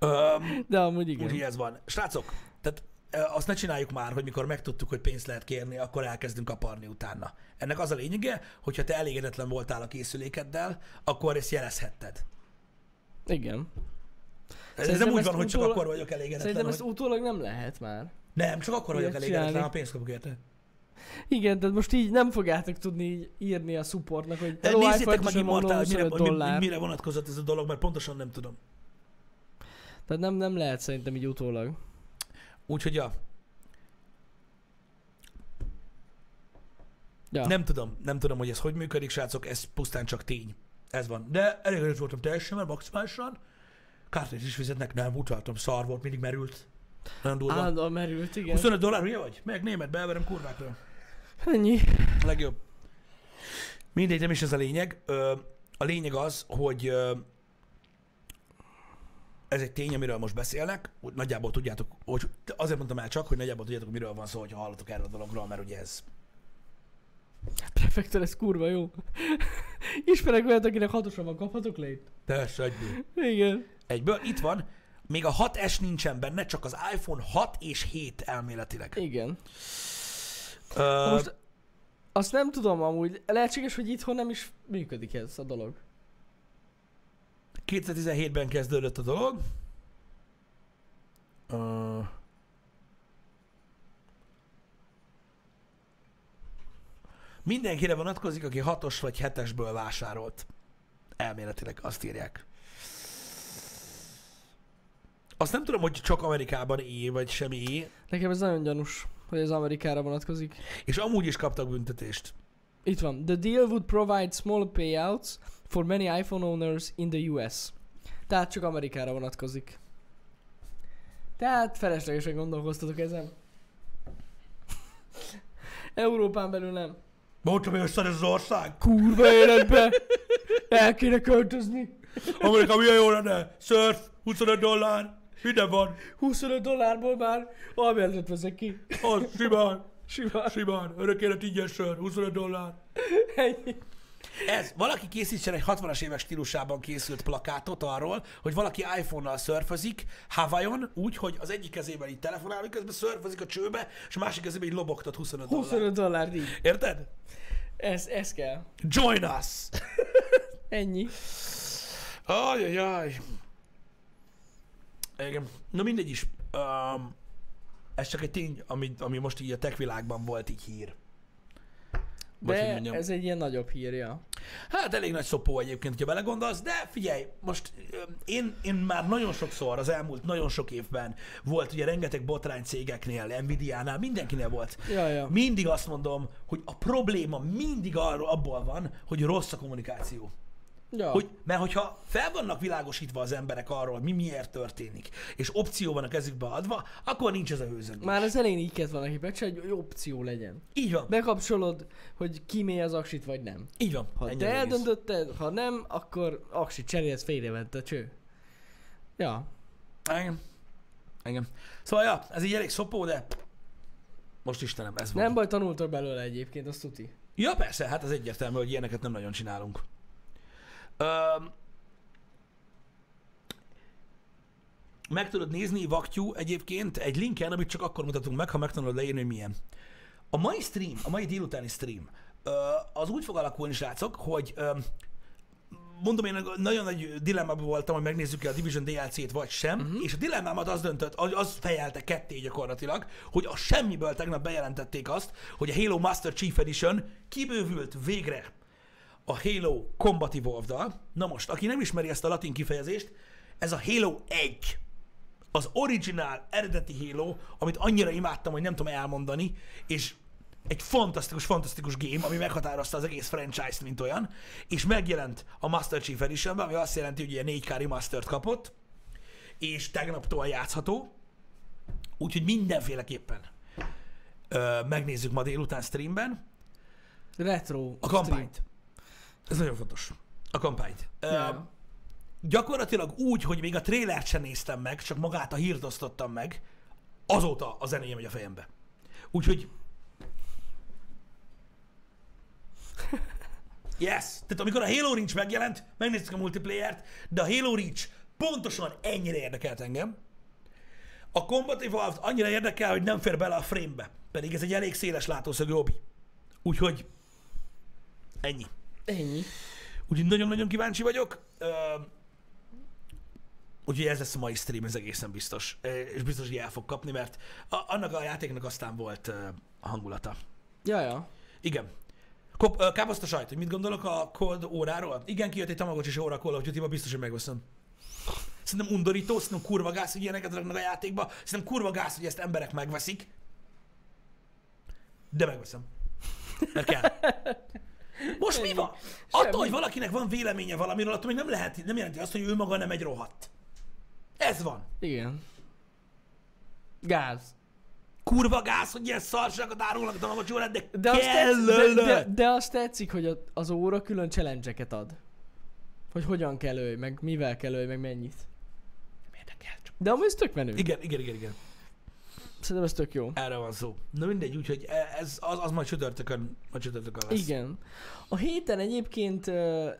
Um, De amúgy igen. Úgyhogy ez van. Srácok, tehát azt ne csináljuk már, hogy mikor megtudtuk, hogy pénzt lehet kérni, akkor elkezdünk kaparni utána. Ennek az a lényege, hogyha te elégedetlen voltál a készülékeddel, akkor ezt jelezhetted. Igen. Ez nem úgy van, hogy csak utólag- akkor vagyok elégedetlen. Szerintem hogy... ezt utólag nem lehet már. Nem, csak akkor vagyok elégedetlen, ha pénzt kapok érte. Igen, tehát most így nem fogjátok tudni így írni a supportnak, hogy De nézzétek meg Immortal, mire, 25 mi- mire vonatkozott ez a dolog, mert pontosan nem tudom. Tehát nem, nem lehet szerintem így utólag. Úgyhogy ja, Ja. nem tudom, nem tudom, hogy ez hogy működik, srácok, ez pusztán csak tény. Ez van. De elégedett voltam teljesen, mert maximálisan. Kártyát is fizetnek, nem, utaltam, szar volt, mindig merült. Nagyon durva. Állandóan merült, igen. 25 dollár, hülye vagy? Meg német, beverem kurvákra. Ennyi. A legjobb. Mindegy, nem is ez a lényeg. A lényeg az, hogy ez egy tény, amiről most beszélnek. Úgy Nagyjából tudjátok, hogy azért mondtam el csak, hogy nagyjából tudjátok, miről van szó, hogyha hallatok erről a dologról, mert ugye ez Prefektor, ez kurva jó. Ismerek olyat, akinek hatosan van, kaphatok lét? Persze, egyből. Igen. Egyből. Itt van. Még a 6S nincsen benne, csak az iPhone 6 és 7 elméletileg. Igen. Ö, Most azt nem tudom amúgy, lehetséges, hogy itthon nem is működik ez a dolog. 2017-ben kezdődött a dolog. Ö, mindenkire vonatkozik, aki 6-os vagy 7-esből vásárolt. Elméletileg azt írják. Azt nem tudom, hogy csak Amerikában é, vagy semmi é, Nekem ez nagyon gyanús, hogy ez Amerikára vonatkozik. és amúgy is kaptak büntetést. Itt van. The deal would provide small payouts for many iPhone owners in the US. Tehát csak Amerikára vonatkozik. Tehát feleslegesen gondolkoztatok ezen. Európán belül nem. Mondtam, hogy össze ez az ország. Kurva életbe! El kéne költözni. Amerika milyen jó lenne. Surf, 25 dollár, minden van. 25 dollárból már albérletet veszek ki. Az, simán, Simán. simán. Örök élet ingyen sör, 25 dollár. Ennyi. Ez, valaki készítsen egy 60-as évek stílusában készült plakátot arról, hogy valaki iPhone-nal szörfözik Hawaiion úgy, hogy az egyik kezében így telefonál, miközben szörfözik a csőbe, és a másik kezében így lobogtat 25 dollár. 25 dollár díj. Érted? Ez, ez kell. Join us! Ennyi. Ajajaj. Igen. Na mindegy is. Um, ez csak egy tény, ami, ami most így a tech világban volt így hír. Vagy De mondjam. ez egy ilyen nagyobb hírja. Hát elég nagy szopó egyébként, hogyha belegondolsz, de figyelj, most ö, én, én már nagyon sokszor az elmúlt nagyon sok évben volt ugye rengeteg botrány cégeknél, Nvidia-nál, mindenkinél volt. Ja, ja. Mindig azt mondom, hogy a probléma mindig arról abból van, hogy rossz a kommunikáció. Ja. Hogy, mert hogyha fel vannak világosítva az emberek arról, hogy mi miért történik, és opció van a kezükbe adva, akkor nincs ez a hőzöngés. Már az elején így kellett volna hibácsa, hogy opció legyen. Így van. Bekapcsolod, hogy kimély az aksit, vagy nem. Így van. Ha te az eldöntötted, ha nem, akkor aksit cserélsz, félrement a cső. Ja. Igen. Igen. Szóval, ja, ez így elég szopó, de most Istenem, ez van. Nem baj, tanultok belőle egyébként, azt tuti. Ja, persze, hát ez egyértelmű, hogy ilyeneket nem nagyon csinálunk. Öm, meg tudod nézni, vaktyú egyébként, egy linken, amit csak akkor mutatunk meg, ha megtanulod leírni, hogy milyen. A mai stream, a mai délutáni stream, az úgy fog alakulni, srácok, hogy mondom, én nagyon nagy dilemmában voltam, hogy megnézzük-e a Division DLC-t vagy sem, uh-huh. és a dilemmámat az döntött, az, az fejelte ketté gyakorlatilag, hogy a semmiből tegnap bejelentették azt, hogy a Halo Master Chief Edition kibővült végre a Halo Combat Evolved-dal. Na most, aki nem ismeri ezt a latin kifejezést, ez a Halo 1. Az originál, eredeti Halo, amit annyira imádtam, hogy nem tudom elmondani, és egy fantasztikus, fantasztikus game, ami meghatározta az egész franchise-t, mint olyan, és megjelent a Master Chief Edition-ben, ami azt jelenti, hogy ilyen 4K remastert kapott, és tegnaptól játszható, úgyhogy mindenféleképpen ö, megnézzük ma délután streamben, Retro. a kampányt. Ez nagyon fontos. A kampányt. Ja. gyakorlatilag úgy, hogy még a trélert sem néztem meg, csak magát a hírt osztottam meg, azóta a zenéje megy a fejembe. Úgyhogy... Yes! Tehát amikor a Halo Reach megjelent, megnéztük a multiplayer-t, de a Halo Reach pontosan ennyire érdekelt engem. A Combat Evolved annyira érdekel, hogy nem fér bele a frame-be. Pedig ez egy elég széles látószögű hobby. Úgyhogy ennyi. Ennyi. Úgyhogy nagyon-nagyon kíváncsi vagyok. Úgyhogy ez lesz a mai stream, ez egészen biztos. És biztos, hogy el fog kapni, mert a, annak a játéknak aztán volt a hangulata. Ja, ja. Igen. Kop, káposzta sajt, hogy mit gondolok a Cold óráról? Igen, kijött egy Tamagocsi óra Call of Duty-ba, biztos, hogy megveszem. Szerintem undorító, szerintem kurva gáz, hogy ilyeneket raknak a játékba. Szerintem kurva gáz, hogy ezt emberek megveszik. De megveszem. Mert kell. Most mi van? Semmi. Attól, hogy valakinek van véleménye valamiről, attól még nem, lehet, nem jelenti azt, hogy ő maga nem egy rohadt. Ez van. Igen. Gáz. Kurva gáz, hogy ilyen szarságokat árulnak a Tamagocsi órát, de, De azt, tetszik, de, de, de azt tetszik, hogy az óra külön challenge ad. Hogy hogyan kell ölj, meg mivel kell ölj, meg mennyit. Nem érdekel, csak- De amúgy ez tök menő. Igen, igen, igen, igen. Szerintem ez tök jó. Erre van szó. Na mindegy, úgyhogy e- ez, az, az majd csütörtökön, majd csütörtökön lesz. Igen. A héten egyébként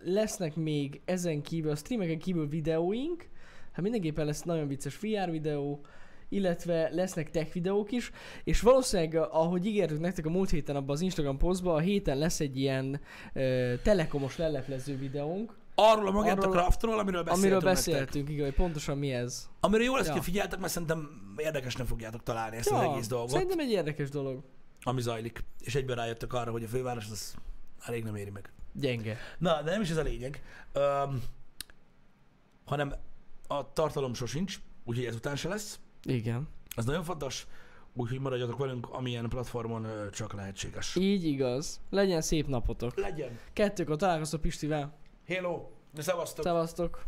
lesznek még ezen kívül, a streameken kívül videóink. Hát mindenképpen lesz nagyon vicces VR videó, illetve lesznek tech videók is, és valószínűleg, ahogy ígértük nektek a múlt héten abban az Instagram posztban, a héten lesz egy ilyen ö, telekomos leleplező videónk, Arról a magát a craftról, amiről beszéltünk amiről nektek. beszéltünk, igen, hogy pontosan mi ez. Amiről jó lesz, Ja. ja. figyeltek, mert szerintem érdekesnek fogjátok találni ezt az egész dolgot, szerintem egy érdekes dolog. ami zajlik. És egyben rájöttek arra, hogy a főváros az elég nem éri meg. Gyenge. Na, de nem is ez a lényeg, um, hanem a tartalom sosincs, úgyhogy ezután se lesz. Igen. Ez nagyon fontos, úgyhogy maradjatok velünk, amilyen platformon csak lehetséges. Így igaz. Legyen szép napotok. Legyen! Kettőkor találkoztok Pistivel. Hello! Szevasztok! Szevasztok.